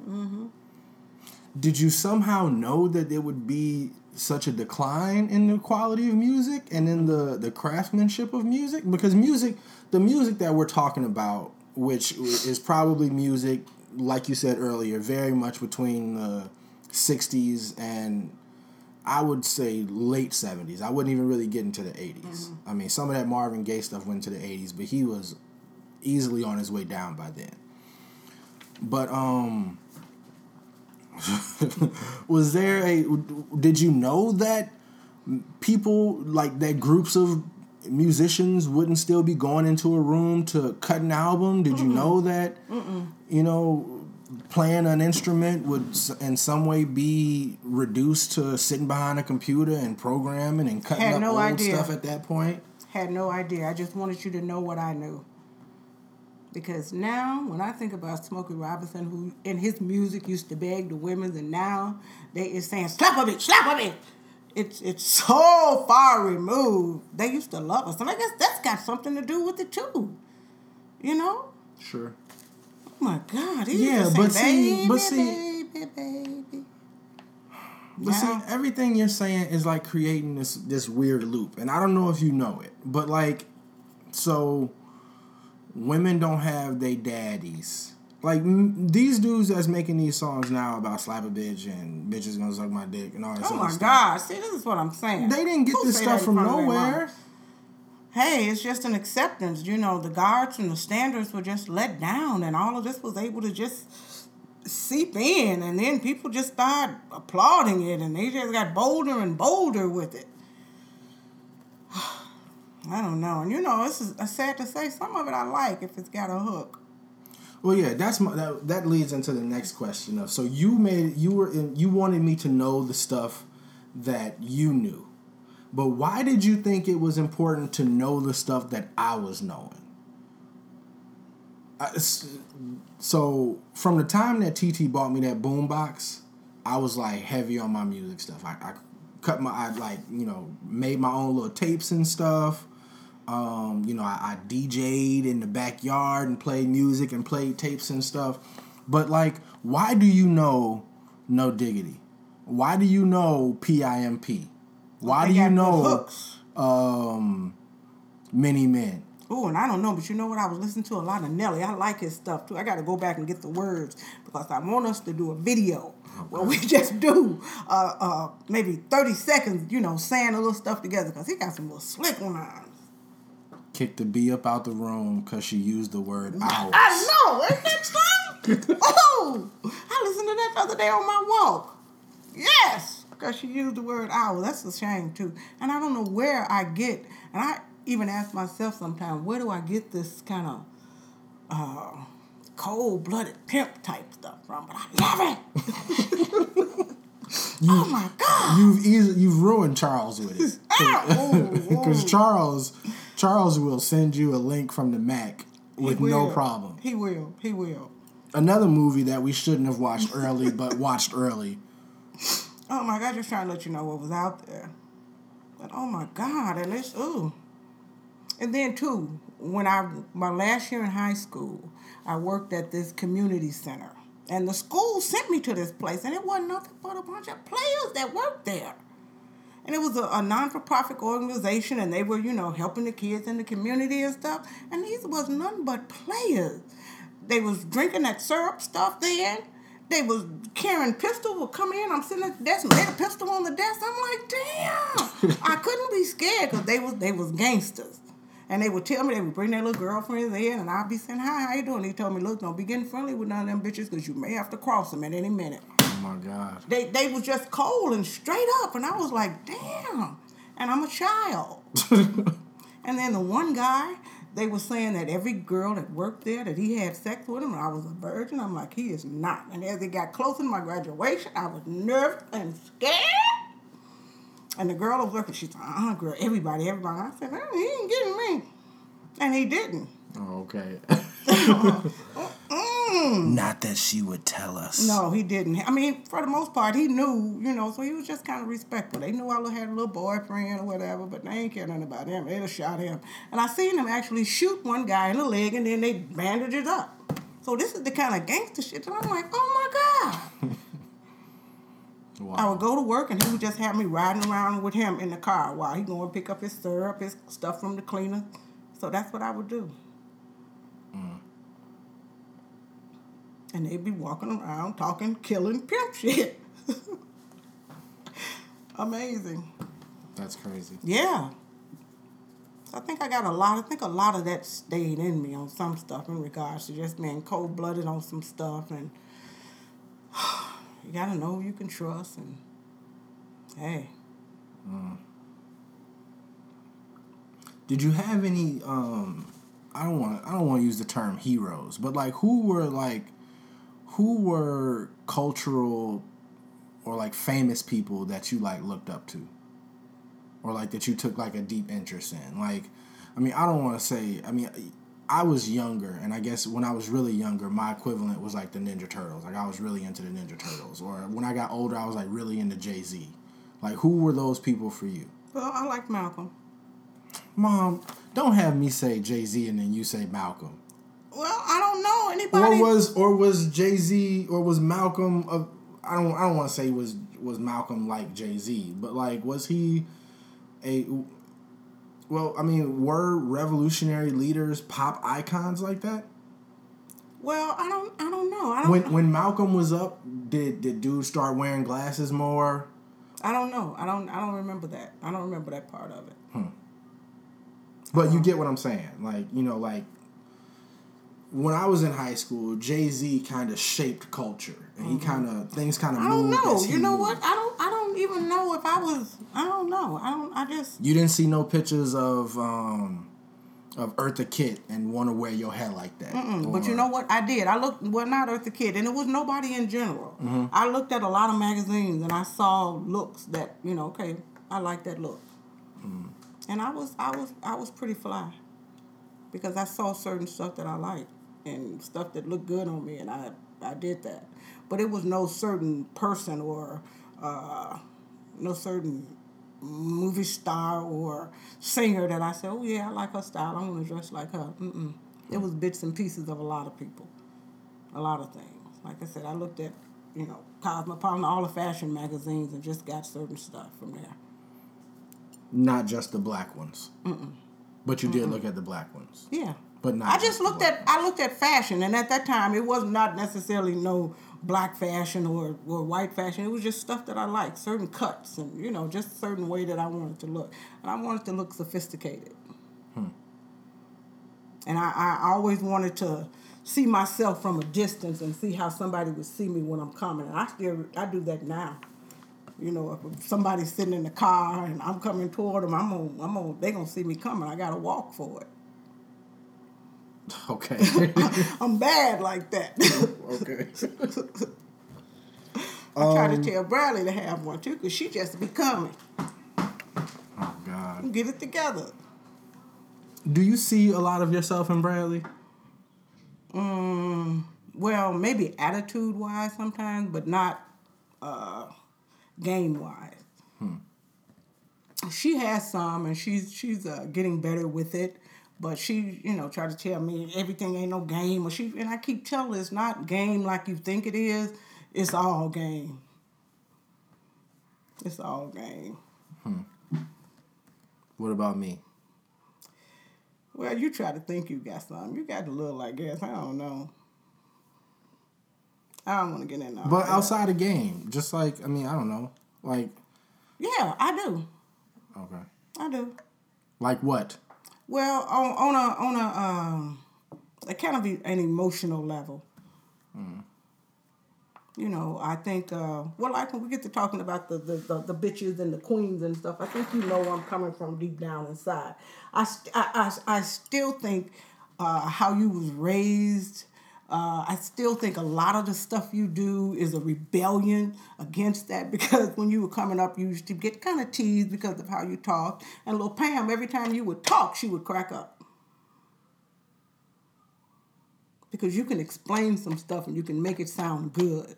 Did you somehow know that there would be such a decline in the quality of music and in the the craftsmanship of music? Because music, the music that we're talking about, which is probably music, like you said earlier, very much between the '60s and I would say late '70s. I wouldn't even really get into the '80s. I mean, some of that Marvin Gaye stuff went to the '80s, but he was easily on his way down by then. But um was there a did you know that people like that groups of musicians wouldn't still be going into a room to cut an album did you know that you know playing an instrument would in some way be reduced to sitting behind a computer and programming and cutting Had up no old idea. stuff at that point Had no idea. I just wanted you to know what I knew. Because now, when I think about Smokey Robinson, who in his music used to beg the women, and now they is saying slap a bitch, slap a bitch. It's it's so far removed. They used to love us, and I guess that's got something to do with it too. You know? sure Oh my God! Yeah, but see- but see- baby, baby." But see, everything you're saying is like creating this this weird loop, and I don't know if you know it, but like, so women don't have they daddies. Like m- these dudes that's making these songs now about slap a bitch and bitches gonna suck my dick and all that. Oh my stuff. God! See, this is what I'm saying. They didn't get Who this stuff from front of their nowhere. Hey, it's just an acceptance. You know, the guards and the standards were just let down, and all of this was able to just seep in, and then people just started applauding it, and they just got bolder and bolder with it. I don't know, and you know, this is uh, sad to say. Some of it I like if it's got a hook. Well, yeah, that's my, that. That leads into the next question of so you made you were in you wanted me to know the stuff that you knew, but why did you think it was important to know the stuff that I was knowing? I, s- so from the time that TT bought me that boombox, I was like heavy on my music stuff. I, I cut my I like you know made my own little tapes and stuff. Um, you know, I, I DJ'd in the backyard and played music and played tapes and stuff. But like, why do you know No Diggity? Why do you know PIMP? Why do you know um, Many Men? Oh, and I don't know, but you know what? I was listening to a lot of Nelly. I like his stuff too. I got to go back and get the words because I want us to do a video where we just do uh, uh, maybe 30 seconds, you know, saying a little stuff together because he got some little slick lines. Kicked the bee up out the room because she used the word owl. I know. Ain't that something? oh, I listened to that the other day on my walk. Yes, because she used the word owl. That's a shame too. And I don't know where I get. And I even ask myself sometimes, where do I get this kind of uh, cold-blooded pimp type stuff from? But I love it. oh my god. You've easy, you've ruined Charles with it. Because Charles Charles will send you a link from the Mack with no problem. He will. He will. Another movie that we shouldn't have watched early, but watched early. Oh my God, just trying to let you know what was out there. But oh my God, and it's ooh. And then too, when I my last year in high school, I worked at this community center. And the school sent me to this place, and it wasn't nothing but a bunch of players that worked there. And it was a, a non-for-profit organization, and they were, you know, helping the kids in the community and stuff. And these was nothing but players. They was drinking that syrup stuff then. They was carrying pistol would come in. I'm sitting at the desk and had a pistol on the desk. I'm like, damn. I couldn't be scared because they was they was gangsters. And they would tell me they would bring their little girlfriends in, and I'd be saying, "Hi, how you doing?" He told me, "Look, don't be getting friendly with none of them bitches because you may have to cross them at any minute." Oh my god. They they was just cold and straight up, and I was like, damn. And I'm a child. and then the one guy, they were saying that every girl that worked there that he had sex with him, and I was a virgin. I'm like, he is not. And as it got closer to my graduation, I was nervous and scared. And the girl was working, she said, uh-uh, girl, everybody, everybody. I said, "Oh, he ain't getting me. And he didn't. Oh, okay. Uh-huh. Mm. Not that she would tell us. No, he didn't. I mean, for the most part, he knew, you know, so he was just kind of respectful. They knew I had a little boyfriend or whatever, but they ain't care nothing about him. They'd have shot him. And I seen him actually shoot one guy in the leg and then they bandaged it up. So this is the kind of gangster shit that I'm like, oh my God. I would go to work and he would just have me riding around with him in the car while he going to pick up his syrup, his stuff from the cleaner. So that's what I would do. And they'd be walking around talking, killing pimp shit. Amazing. That's crazy. Yeah. So I think I got a lot. I think a lot of that stayed in me on some stuff in regards to just being cold blooded on some stuff, and you gotta know who you can trust. And hey, Did you have any um I don't want I don't want to use the term heroes, but like who were like who were cultural or like famous people that you like looked up to? Or like that you took like a deep interest in? Like I mean, I don't want to say I mean I was younger, and I guess when I was really younger, my equivalent was like the Ninja Turtles. Like I was really into the Ninja Turtles. Or when I got older, I was like really into Jay Z. Like who were those people for you? well, I like Malcolm. Mom, don't have me say Jay Z and then you say Malcolm. Well, I don't know anybody. Or was or was Jay Z or was Malcolm? A, I don't I don't want to say was was Malcolm like Jay Z, but like was he a? Well, I mean, were revolutionary leaders pop icons like that? well, I don't. I don't know. I don't. When when Malcolm was up, did did dudes start wearing glasses more? I don't know. I don't. I don't remember that. I don't remember that part of it. Hmm. But you uh-huh. get what I'm saying. Like, you know, like when I was in high school, Jay Z kind of shaped culture, and he kind of things kind of Mm-hmm. I don't know. You know moved. what? I don't. I don't even know if I was. I don't know. I don't. I just. You didn't see no pictures of um of Eartha Kitt and want to wear your hair like that. Mm, But you know what? I did. I looked. Well, not Eartha Kitt, and it was nobody in general. Mm-hmm. I looked at a lot of magazines, and I saw looks that you know. Okay, I like that look. Mm. And I was. I was. I was pretty fly. Because I saw certain stuff that I liked and stuff that looked good on me, and I I did that. But it was no certain person or uh, no certain movie star or singer that I said, oh yeah, I like her style. I want to dress like her. Mm-mm. It was bits and pieces of a lot of people, a lot of things. Like I said, I looked at, you know, Cosmopolitan, all the fashion magazines, and just got certain stuff from there. not just the black ones. Mm-mm. But you did look at the black ones. Yeah. But not I just looked at I looked at fashion, and at that time, it was not necessarily no black fashion or, or white fashion. It was just stuff that I liked, certain cuts, and you know, just a certain way that I wanted to look, and I wanted to look sophisticated. Hmm. And I, I always wanted to see myself from a distance and see how somebody would see me when I'm coming. And I still I do that now. You know, if somebody's sitting in the car and I'm coming toward them, I'm gonna, I'm gonna, they gonna see me coming. I gotta walk for it. Okay. I'm bad like that. okay. I try Um, to tell Bradley to have one too, cause she just be coming. Oh God. Get it together. Do you see a lot of yourself in Bradley? Mm, well, maybe attitude wise sometimes, but not uh, game wise. She has some, and she's she's uh, getting better with it. But she, you know, try to tell me everything ain't no game. Or she and I keep telling her it's not game like you think it is. It's all game. It's all game. Hmm. What about me? Well, you try to think you got some. You got a little, I guess. I don't know. I don't want to get in there. But outside the game, just like I mean, I don't know. Like Yeah, I do. okay. I do. Like what? Well, on on a on a um, a kind of an emotional level. You know, I think. Uh, well, like when we get to talking about the, the the the bitches and the queens and stuff, I think you know I'm coming from deep down inside. I I, I, I still think uh, how you was raised. Uh, I still think a lot of the stuff you do is a rebellion against that because when you were coming up, you used to get kind of teased because of how you talked. And little Pam, every time you would talk, she would crack up. Because you can explain some stuff and you can make it sound good.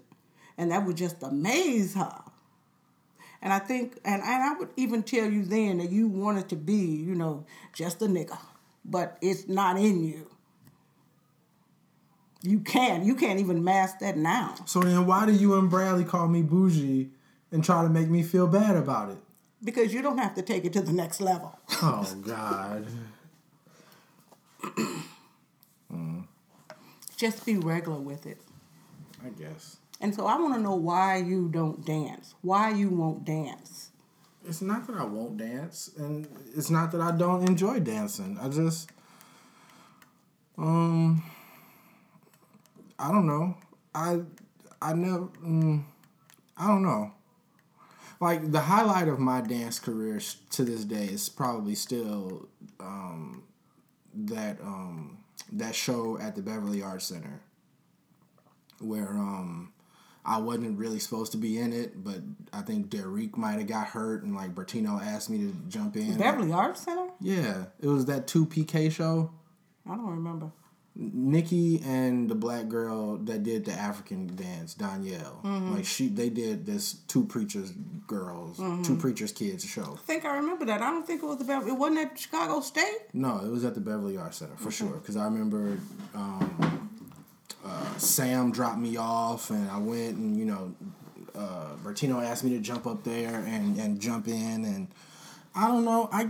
And that would just amaze her. And I think, and, and I would even tell you then that you wanted to be, you know, just a nigga. But it's not in you. You can't. You can't even mask that now. So then, why do you and Bradley call me bougie and try to make me feel bad about it? Because you don't have to take it to the next level. Oh God. Just be regular with it. I guess And so I want to know why you don't dance. Why you won't dance. it's not that I won't dance, and it's not that I don't enjoy dancing. I just, um, I don't know. I, I never. Mm, I don't know. Like the highlight of my dance career to this day is probably still um, that um, that show at the Beverly Arts Center, where um, I wasn't really supposed to be in it, but I think Derek might have got hurt, and like Bertino asked me to jump in. Beverly Arts Center? Yeah, it was that two PK show. I don't remember. Nikki and the black girl that did the African dance, Danielle, like she, they did this two preachers girls, two preachers kids show. I think I remember that. I don't think it was the Beverly. It wasn't at Chicago State. No, it was at the Beverly Arts Center for sure. Because I remember um, uh, Sam dropped me off, and I went, and you know, uh, Bertino asked me to jump up there and and jump in, and I don't know, I.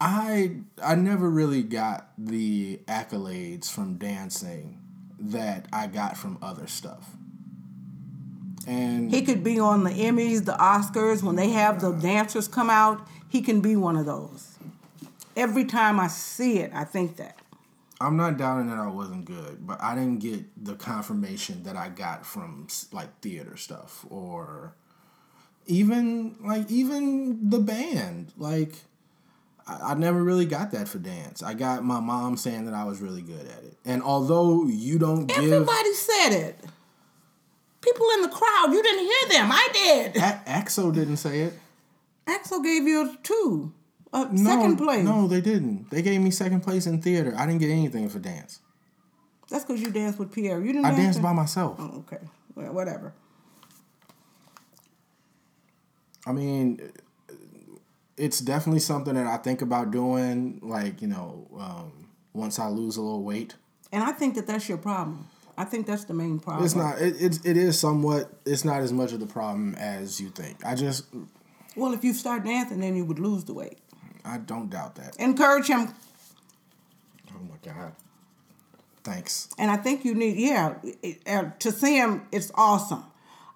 I I never really got the accolades from dancing that I got from other stuff. And He could be on the Emmys, the Oscars, when they have the dancers come out. He can be one of those. Every time I see it, I think that. I'm not doubting that I wasn't good, but I didn't get the confirmation that I got from like theater stuff or even like even the band. Like I, I never really got that for dance. I got my mom saying that I was really good at it, and although you don't give, Everybody said it. People in the crowd, you didn't hear them. I did. A- ACT-SO didn't say it. ACT-SO gave you a two, a No, second place. No, they didn't. They gave me second place in theater. I didn't get anything for dance. That's because you danced with Pierre. You didn't. I dance danced by myself. Oh, okay. Well, whatever. I mean, it's definitely something that I think about doing. Like you know, um, once I lose a little weight, And I think that that's your problem. I think that's the main problem. it's not. It, it's it is somewhat. It's not as much of the problem as you think. I just Well, if you start dancing, then you would lose the weight. I don't doubt that. Encourage him, Oh my god. Thanks. and I think you need. Yeah, it- uh, to see him, it's awesome.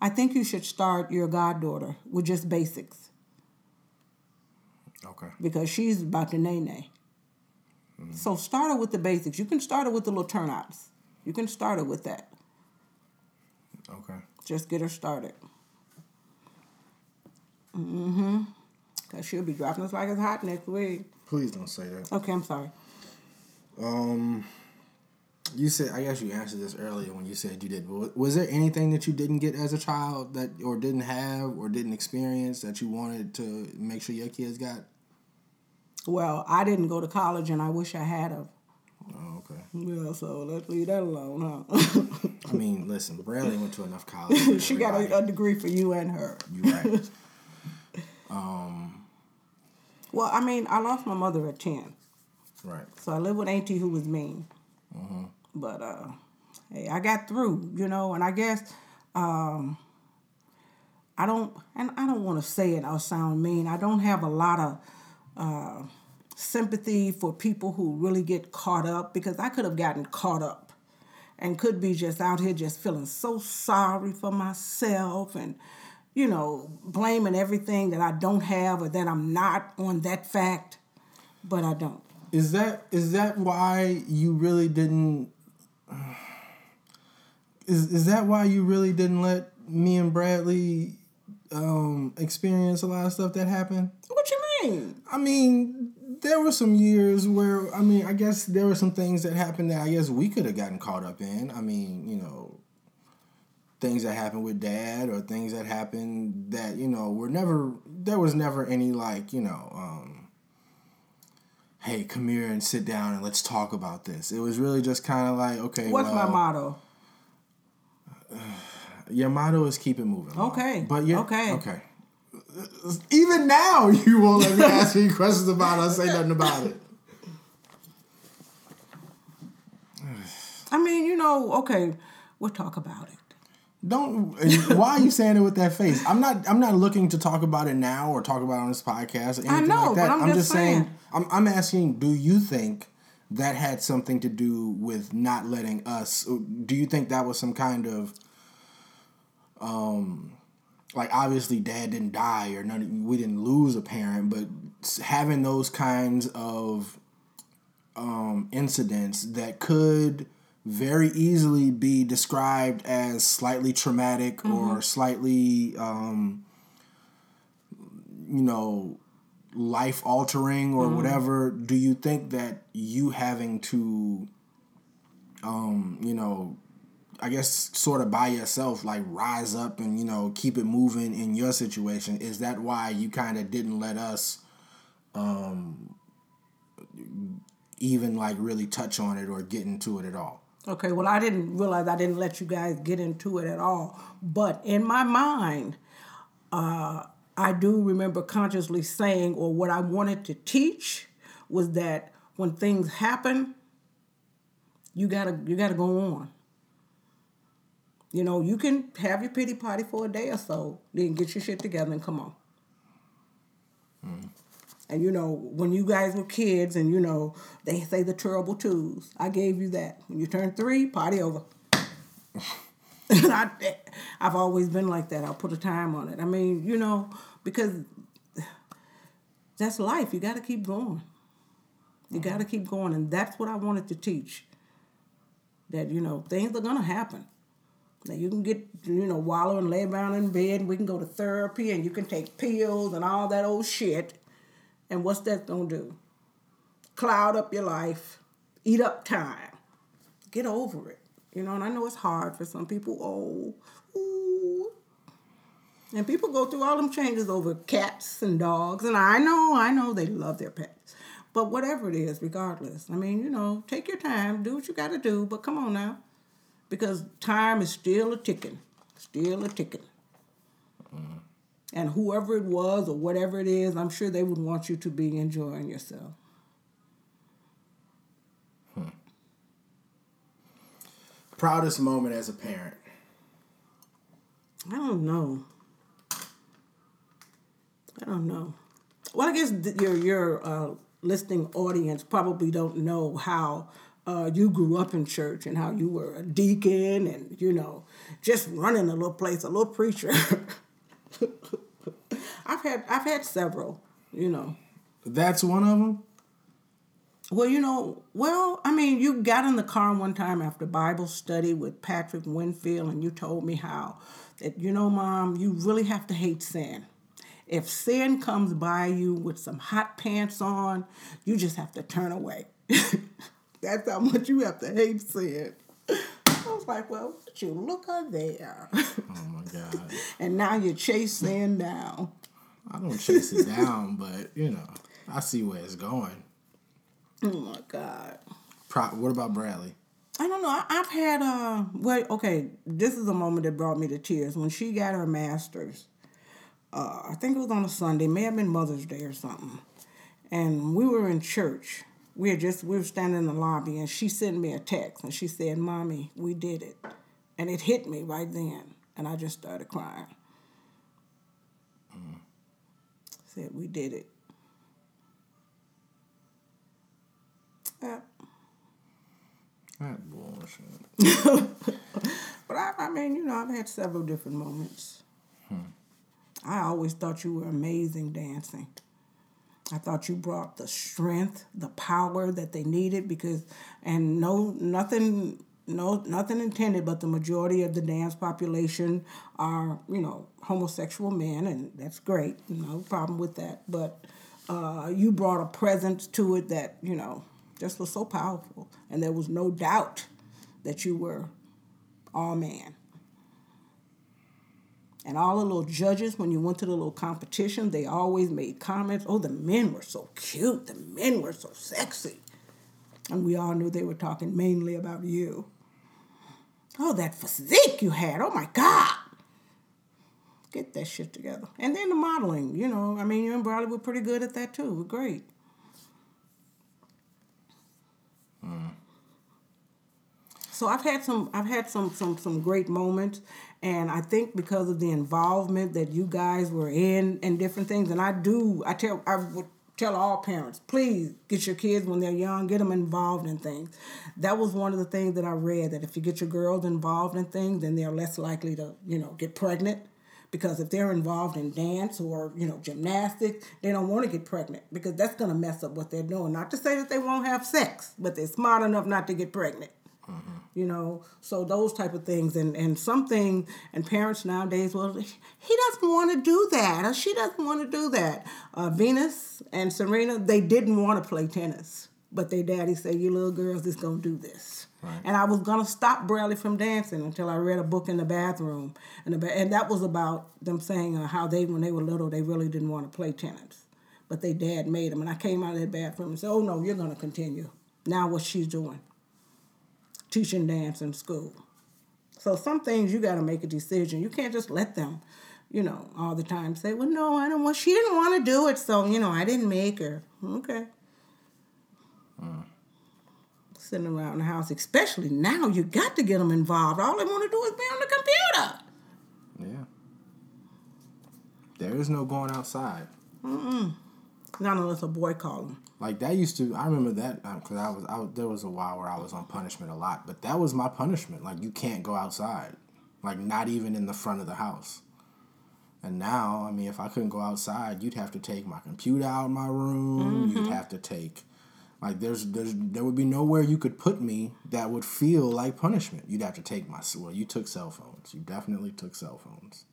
I think you should start your goddaughter with just basics Okay. because she's about to nae nae. So start her with the basics. You can start her with the little turnouts. You can start her with that. Okay. Just get her started. Mm-hmm. Cause she'll be dropping us like it's hot next week. Please don't say that. Okay, I'm sorry. Um, you said I guess you answered this earlier when you said you did. But was there anything that you didn't get as a child that or didn't have or didn't experience that you wanted to make sure your kids got? Well, I didn't go to college, and I wish I had have. Oh, okay. Yeah, so let's leave that alone, huh? I mean, listen, Bradley went to enough college. she got a, a degree for you and her. You right. um. Well, I mean, I lost my mother at ten, right. so I lived with auntie who was mean. But uh, hey, I got through, you know, and I guess um, I don't, and I don't want to say it or sound mean. I don't have a lot of uh, sympathy for people who really get caught up because I could have gotten caught up and could be just out here just feeling so sorry for myself and you know blaming everything that I don't have or that I'm not on that fact, but I don't. Is that is that why you really didn't? Is is that why you really didn't let me and Bradley um, experience a lot of stuff that happened? I mean, there were some years where I mean, I guess there were some things that happened that I guess we could have gotten caught up in. I mean, you know, things that happened with dad or things that happened that you know were never. There was never any like you know. Um, Hey, come here and sit down and let's talk about this. It was really just kind of like, okay, What's my motto? Your motto is keep it moving. Mom. Okay, but you okay. okay. Even now, you won't let me ask me questions about it. or Say nothing about it. I mean, you know, okay, we'll talk about it. Don't. Why are you saying it with that face? I'm not. I'm not looking to talk about it now or talk about it on this podcast or anything know, like that. but I'm just saying. I'm. I'm asking. Do you think that had something to do with not letting us? Do you think that was some kind of, um, like obviously dad didn't die or none. We didn't lose a parent, but having those kinds of um, incidents that could very easily be described as slightly traumatic or slightly, um, you know, life altering or whatever. Do you think that you having to, um, you know, I guess sort of by yourself, like rise up and you know keep it moving in your situation? Is that why you kind of didn't let us? um, even like really touch on it or get into it at all. Okay, well, I didn't realize I didn't let you guys get into it at all. But in my mind, uh, I do remember consciously saying, or what I wanted to teach was that when things happen, you gotta you gotta go on. You know, you can have your pity party for a day or so, then get your shit together and come on. Mm-hmm. And you know, when you guys were kids and you know, they say the terrible twos. I gave you that. When you turn three, party over. and I, I've always been like that. I'll put a time on it. I mean, you know, because that's life. You got to keep going. You got to mm-hmm. keep going. And that's what I wanted to teach. That, you know, things are going to happen. That you can get, you know, wallow and lay around in bed. And we can go to therapy and you can take pills and all that old shit. And what's that gonna do? Cloud up your life, eat up time. Get over it. You know, and I know it's hard for some people. Oh, ooh. And people go through all them changes over cats and dogs. And I know, I know they love their pets. But whatever it is, regardless, I mean, you know, take your time, do what you gotta do, but come on now. Because time is still a ticking. Still a ticking. And whoever it was or whatever it is, I'm sure they would want you to be enjoying yourself. Proudest moment as a parent. I don't know. I don't know. Well, I guess your your uh, listening audience probably don't know how uh, you grew up in church and how you were a deacon and you know just running a little place, a little preacher. I've had I've had several, you know. That's one of them. Well, you know, well, I mean, you got in the car one time after Bible study with Patrick Winfield, and you told me how that, you know, Mom, you really have to hate sin. If sin comes by you with some hot pants on, you just have to turn away. That's how much you have to hate sin. I was like, well, would you look her there? Oh my god. and now you chase sin down. I don't chase it down, but you know, I see where it's going. Oh my God. Pro- what about Bradley? I don't know. I, I've had uh well, okay, this is a moment that brought me to tears. When she got her master's, uh, I think it was on a Sunday, may have been Mother's Day or something. And we were in church. We had just we were standing in the lobby and she sent me a text and she said, Mommy, we did it. And it hit me right then. And I just started crying. Said we did it. Yeah. That bullshit. But I, I mean, you know, I've had several different moments. Hmm. I always thought you were amazing dancing. I thought you brought the strength, the power that they needed because, and no, nothing, no, nothing intended, but the majority of the dance population are, you know, homosexual men, and that's great. No problem with that. But uh, you brought a presence to it that, you know, just was so powerful, and there was no doubt that you were all man. And all the little judges, when you went to the little competition, they always made comments. Oh, the men were so cute. The men were so sexy. And we all knew they were talking mainly about you. Oh, that physique you had. Oh my God. Get that shit together. And then the modeling, you know, I mean, you and Bradley were pretty good at that too. We're great. Hmm. So I've had some I've had some some some great moments and I think because of the involvement that you guys were in and different things and I do I tell I would tell all parents please get your kids when they're young get them involved in things. That was one of the things that I read that if you get your girls involved in things then they're less likely to, you know, get pregnant. Because if they're involved in dance or you know gymnastics they don't want to get pregnant because that's going to mess up what they're doing. Not to say that they won't have sex but they're smart enough not to get pregnant you know? So those type of things. And and something and parents nowadays well he doesn't want to do that or she doesn't want to do that. Uh, venus and serena they didn't want to play tennis but their daddy said you little girls is going to do this. Right. and i was going to stop bradley from dancing until i read a book in the bathroom. And, the and that was about them saying uh, how they when they were little they really didn't want to play tennis. But their dad made them and i came out of that bathroom and said oh no you're going to continue. Now what she's doing teaching dance in school. So some things you got to make a decision. You can't just let them, you know, all the time say, "Well, no, I don't want." She didn't want to do it, so you know, I didn't make her. Okay. Sitting around the house, especially now, you got to get them involved. All they want to do is be on the computer. Yeah. There is no going outside. Mm. Not unless a boy call them. Like that used to. I remember that uh, because I was. I was, there was a while where I was on punishment a lot, but that was my punishment. Like you can't go outside, like not even in the front of the house. And now, I mean, if I couldn't go outside, you'd have to take my computer out of my room. You'd mm-hmm. have to take, like, there's, there's, there would be nowhere you could put me that would feel like punishment. You'd have to take my. Well, you took cell phones. You definitely took cell phones.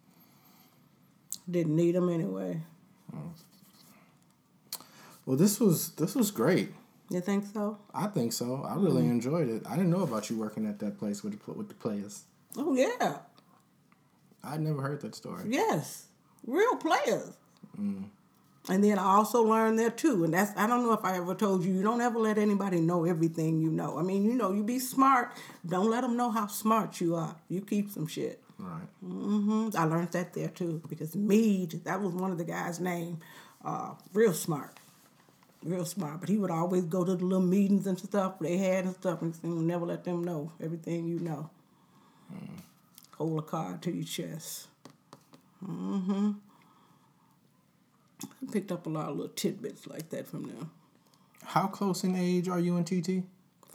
Didn't need them anyway. Mm. Well, this was this was great. You think so? I think so. I really enjoyed it. I didn't know about you working at that place with the with the players. Oh yeah. I'd never heard that story. Yes, real players. And then I also learned there too, and that's I don't know if I ever told you. You don't ever let anybody know everything you know. I mean, you know, you be smart. Don't let them know how smart you are. You keep some shit. Right. Mm-hmm. I learned that there too because Mead, that was one of the guys' name. Uh, real smart, real smart. But he would always go to the little meetings and stuff they had and stuff, and he would never let them know everything you know. Hold a card to your chest. Mm-hmm. I picked up a lot of little tidbits like that from them. How close in age are you and TT?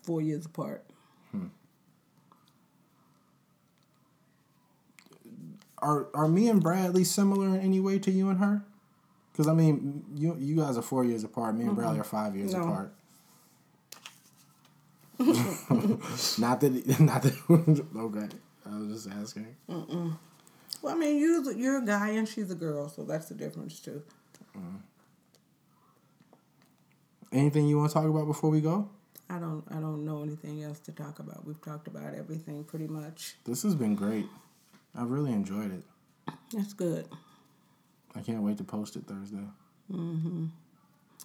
Four years apart. Are are me and Bradley similar in any way to you and her? Because I mean, you you guys are four years apart. Me and Bradley are five years No. apart. not that, not that. okay, I was just asking. Well, I mean, you're you're a guy and she's a girl, so that's the difference too. Mm-hmm. Anything you want to talk about before we go? I don't I don't know anything else to talk about. We've talked about everything pretty much. This has been great. I've really enjoyed it. That's good. I can't wait to post it Thursday. Mhm.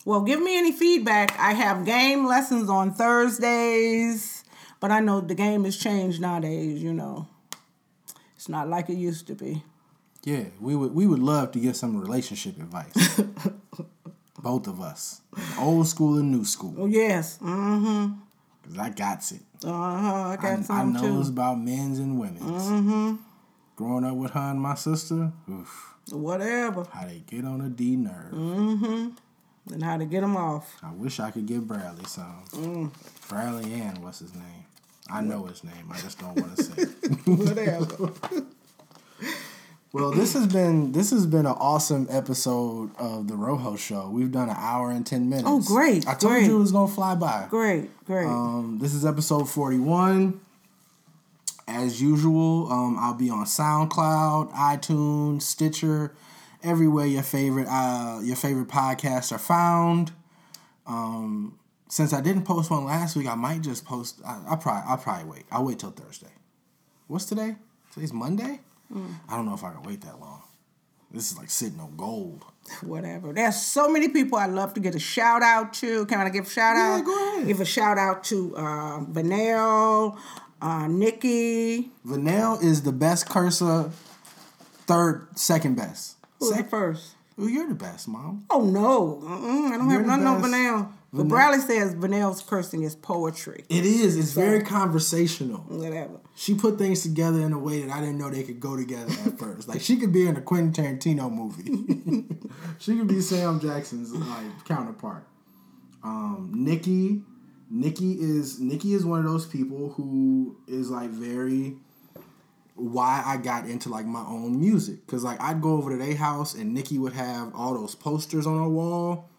Well, give me any feedback. I have game lessons on Thursdays, but I know the game has changed nowadays, you know. It's not like it used to be. Yeah, we would we would love to get some relationship advice. Both of us, old school and new school, Oh, yes. Mm-hmm. because I got it. Uh-huh. I I, got I some knows too. about men's and women's. Mm-hmm. Growing up with her and my sister, oof, Whatever. how they get on a D nerve. Mm-hmm. And how to get them off. I wish I could give Bradley some. Mm. Bradley and what's his name? I know his name. I just don't want to say. Whatever. Well, this has been this has been an awesome episode of the Rojo Show. We've done an hour and ten minutes. Oh, great, I told great. you it was gonna fly by. great, great. Um, this is episode forty one. As usual, um, I'll be on SoundCloud, iTunes, Stitcher, everywhere your favorite uh, your favorite podcasts are found. Um, since I didn't post one last week, I might just post. I, I'll probably I'll probably wait. I'll wait till Thursday. What's today? Today's Monday. I don't know if I can wait that long. This is like sitting on gold. Whatever. There's so many people I'd love to get a shout out to. Can I give a shout Yeah, out? go ahead. Give a shout out to uh, Vanel, uh, Nikki. Vanel is the best cursor, third, second best. Who's the first? well, you're the best, mom. Oh no, Mm-mm, I don't You're have nothing on. Vanel. But Bradley says Vanel's cursing is poetry. It is. It's very conversational. Whatever. She put things together in a way that I didn't know they could go together at first. Like she could be in a Quentin Tarantino movie. she could be Sam Jackson's like counterpart. Um, Nikki, Nikki is Nikki is one of those people who is like very why I got into like my own music because like I'd go over to their house and Nikki would have all those posters on her wall.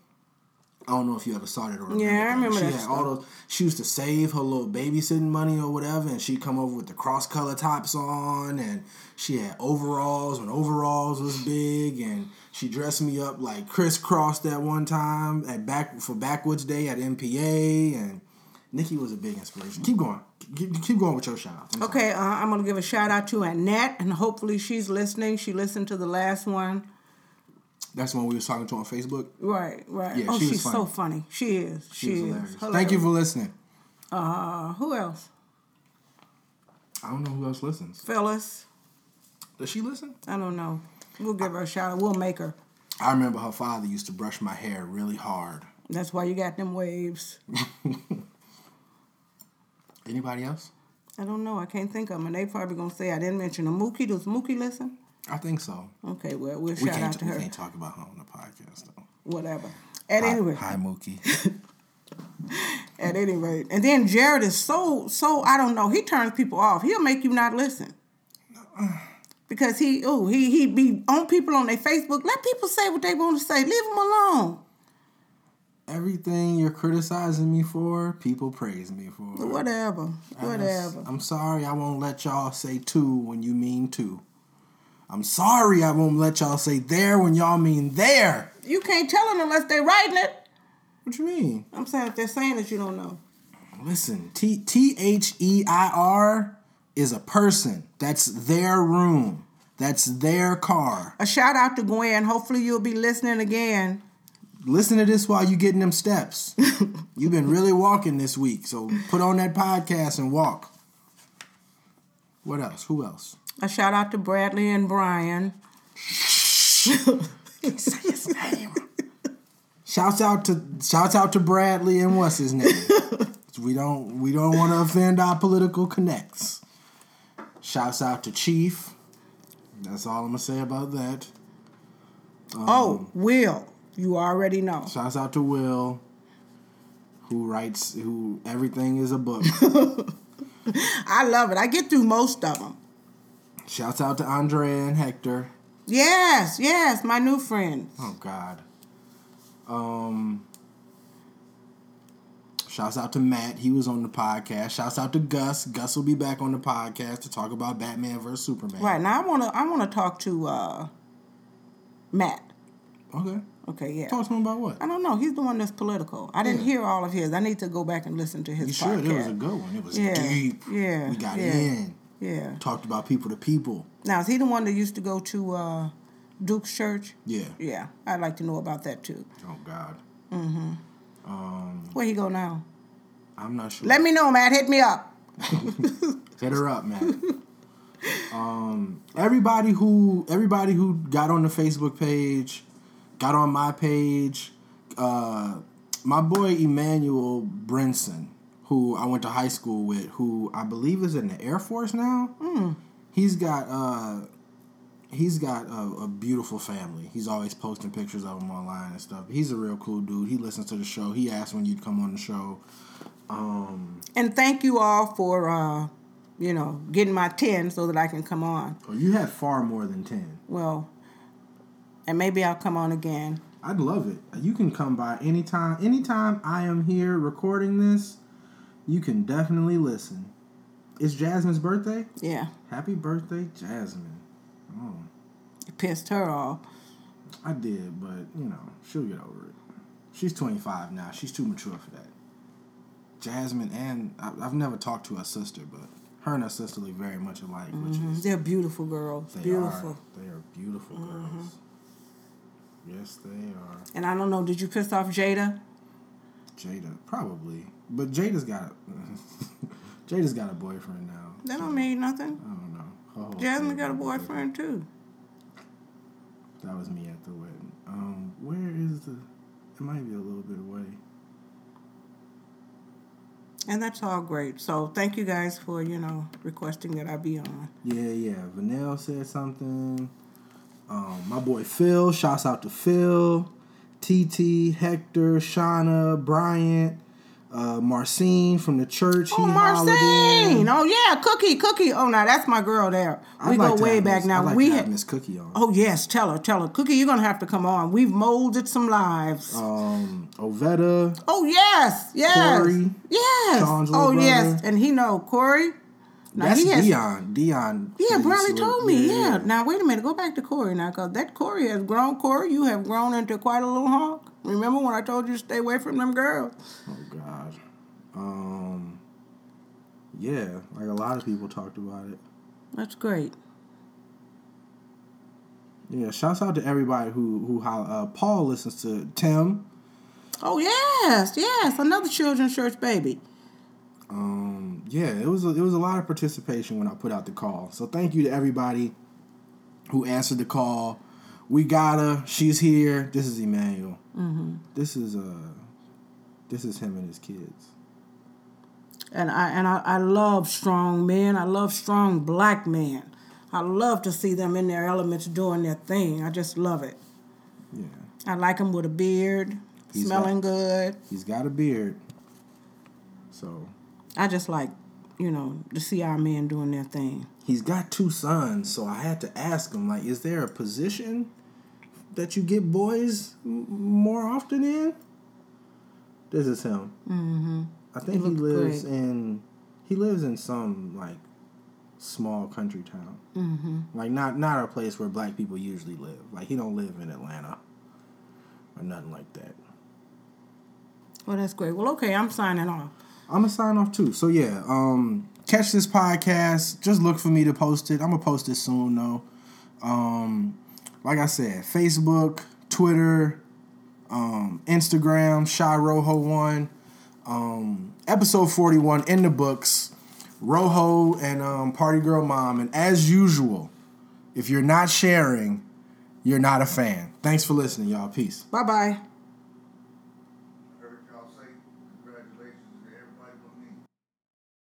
I don't know if you ever saw that or remember Yeah, I remember she that had stuff. all those. She used to save her little babysitting money or whatever, and she'd come over with the cross color tops on, and she had overalls when overalls was big, and she dressed me up like Kris Kross that one time at back for Backwoods Day at MPA, and Nikki was a big inspiration. Keep going, keep, keep going with your shout. Okay, uh, I'm gonna give a shout out to Annette, and hopefully she's listening. She listened to the last one. That's when we was talking to on Facebook. Right, right. Yeah, oh, she she's so funny. funny. She is. She, She is. hilarious. Hilarious. Thank you for listening. Uh, who else? I don't know who else listens. Phyllis. Does she listen? I don't know. We'll give her a shout out. We'll make her. I remember her father used to brush my hair really hard. That's why you got them waves. Anybody else? I don't know. I can't think of them. And they probably gonna say I didn't mention a Mookie. Does Mookie listen? I think so. Okay, well we'll We shout out to we her. can't talk about her on the podcast though. Whatever. At Hi- any rate, Hi, Mookie. at any rate, and then Jared is so so I don't know. He turns people off. He'll make you not listen. Uh, Because he oh he he be on people on their Facebook. Let people say what they want to say. Leave them alone. Everything you're criticizing me for, people praise me for. Whatever. Whatever. I'm sorry I won't let y'all say two when you mean two. I'm sorry I won't let y'all say there when y'all mean there. You can't tell them unless they're writing it. What you mean? I'm saying if they're saying it, you don't know. Listen, T T H E I R is a person. That's their room. That's their car. A shout out to Gwen. Hopefully you'll be listening again. Listen to this while you getting them steps. You've been really walking this week, so put on that podcast and walk. What else? Who else? A shout out to Bradley and Brian. Shouts out to shouts out to Bradley and what's his name. we don't we don't want to offend our political connects. Shouts out to Chief. That's all I'm gonna say about that. oh, Will. You already know. Shouts out to Will, who writes who everything is a book. I love it. I get through most of them. Shouts out to Andre and Hector. Yes, yes, my new friends. Oh God. Um Shouts out to Matt. He was on the podcast. Shouts out to Gus. Gus will be back on the podcast to talk about Batman versus Superman. Right now, I wanna I wanna talk to uh, Matt. Okay. Okay, yeah. Talk to him about what? I don't know. He's the one that's political. I didn't Yeah. hear all of his. I need to go back and listen to his You podcast. should. It was a good one. It was Yeah, deep. yeah, We got yeah. in. Yeah. Talked about people to people. Now is he the one that used to go to uh, Duke's church? Yeah. Yeah, I'd like to know about that too. Oh God. Where he go now? I'm not sure. Let me know, Matt. Hit me up. Hit her up, man. um, everybody who everybody who got on the Facebook page, got on my page. Uh, my boy Emmanuel Brinson, who I went to high school with, who I believe is in the Air Force now. He's got uh, he's got a, a beautiful family. He's always posting pictures of him online and stuff. He's a real cool dude. He listens to the show. He asked when you'd come on the show. Um, And thank you all for, uh, you know, getting my ten so that I can come on. oh, you have far more than ten. Well, and maybe I'll come on again. I'd love it. You can come by anytime. Anytime I am here recording this, you can definitely listen. It's Jasmine's birthday. Yeah, Happy birthday, Jasmine. Pissed her off. I did, but you know, she'll get over it. She's 25 now. She's too mature for that. Jasmine and I, I've never talked to her sister, but her and her sister look very much alike, which mm-hmm. is They're beautiful girls. they beautiful. are. They are beautiful mm-hmm. girls. Yes, they are. And I don't know, did you piss off Jada? Jada, probably, but Jada's got Jada's got a boyfriend now. That so don't mean nothing. I don't know. Jasmine got a boyfriend too. That was me at the wedding. Um, where is the? It might be a little bit away. And that's all great. So thank you guys for, you know, requesting that I be on. Yeah, yeah. Vanell said something. Um, my boy Phil. Shouts out to Phil, TT, Hector, Shauna, Bryant, uh, Marcine from the church. Oh. Marcine! Oh yeah, Cookie, Cookie. Oh, now that's my girl there. We like go way back Miss- now. Like we had. have Miss Cookie on. Oh yes, tell her, tell her, Cookie, you're gonna have to come on. We've molded some lives. Um, Ovetta. oh yes, yes, Corey, yes. Sean's oh little yes, and he know Corey. Now, That's has- Dion. Dion. Yeah, Bradley told me. Yeah, Now wait a minute. Go back to Corey now, cause that Corey has grown. Corey, you have grown into quite a little hawk. Remember when I told you to stay away from them girls? Oh God. Um. Yeah, like a lot of people talked about it. That's great. Yeah, shouts out to everybody who who uh, Paul listens to Tim. Oh yes, yes, another children's church baby. Um, yeah, it was a, it was a lot of participation when I put out the call. So thank you to everybody who answered the call. We got her. She's here. This is Emmanuel. Mm-hmm. This is uh, this is him and his kids. And I and I, I love strong men. I love strong black men. I love to see them in their elements doing their thing. I just love it. Yeah, I like them with a beard, He's smelling good. he's got a beard. So I just like, you know, to see our men doing their thing. he's got two sons. So I had to ask him, like, is there a position that you get boys more often in? This is him. Mm-hmm. I think he, lives great. in he lives in some like small country town. Mm-hmm. Like not not a place where black people usually live. Like he don't live in Atlanta or nothing like that. Well, that's great. Well, okay, I'm signing off. I'm gonna sign off too. So yeah, um, catch this podcast. Just look for me to post it. I'm gonna post it soon though. Um, like I said, Facebook, Twitter, um, Instagram, Shy Rojo One. Um, episode 41 in the books. Rojo and um, Party Girl Mom. And as usual, if you're not sharing, you're not a fan. Thanks for listening, y'all. Peace. Bye bye.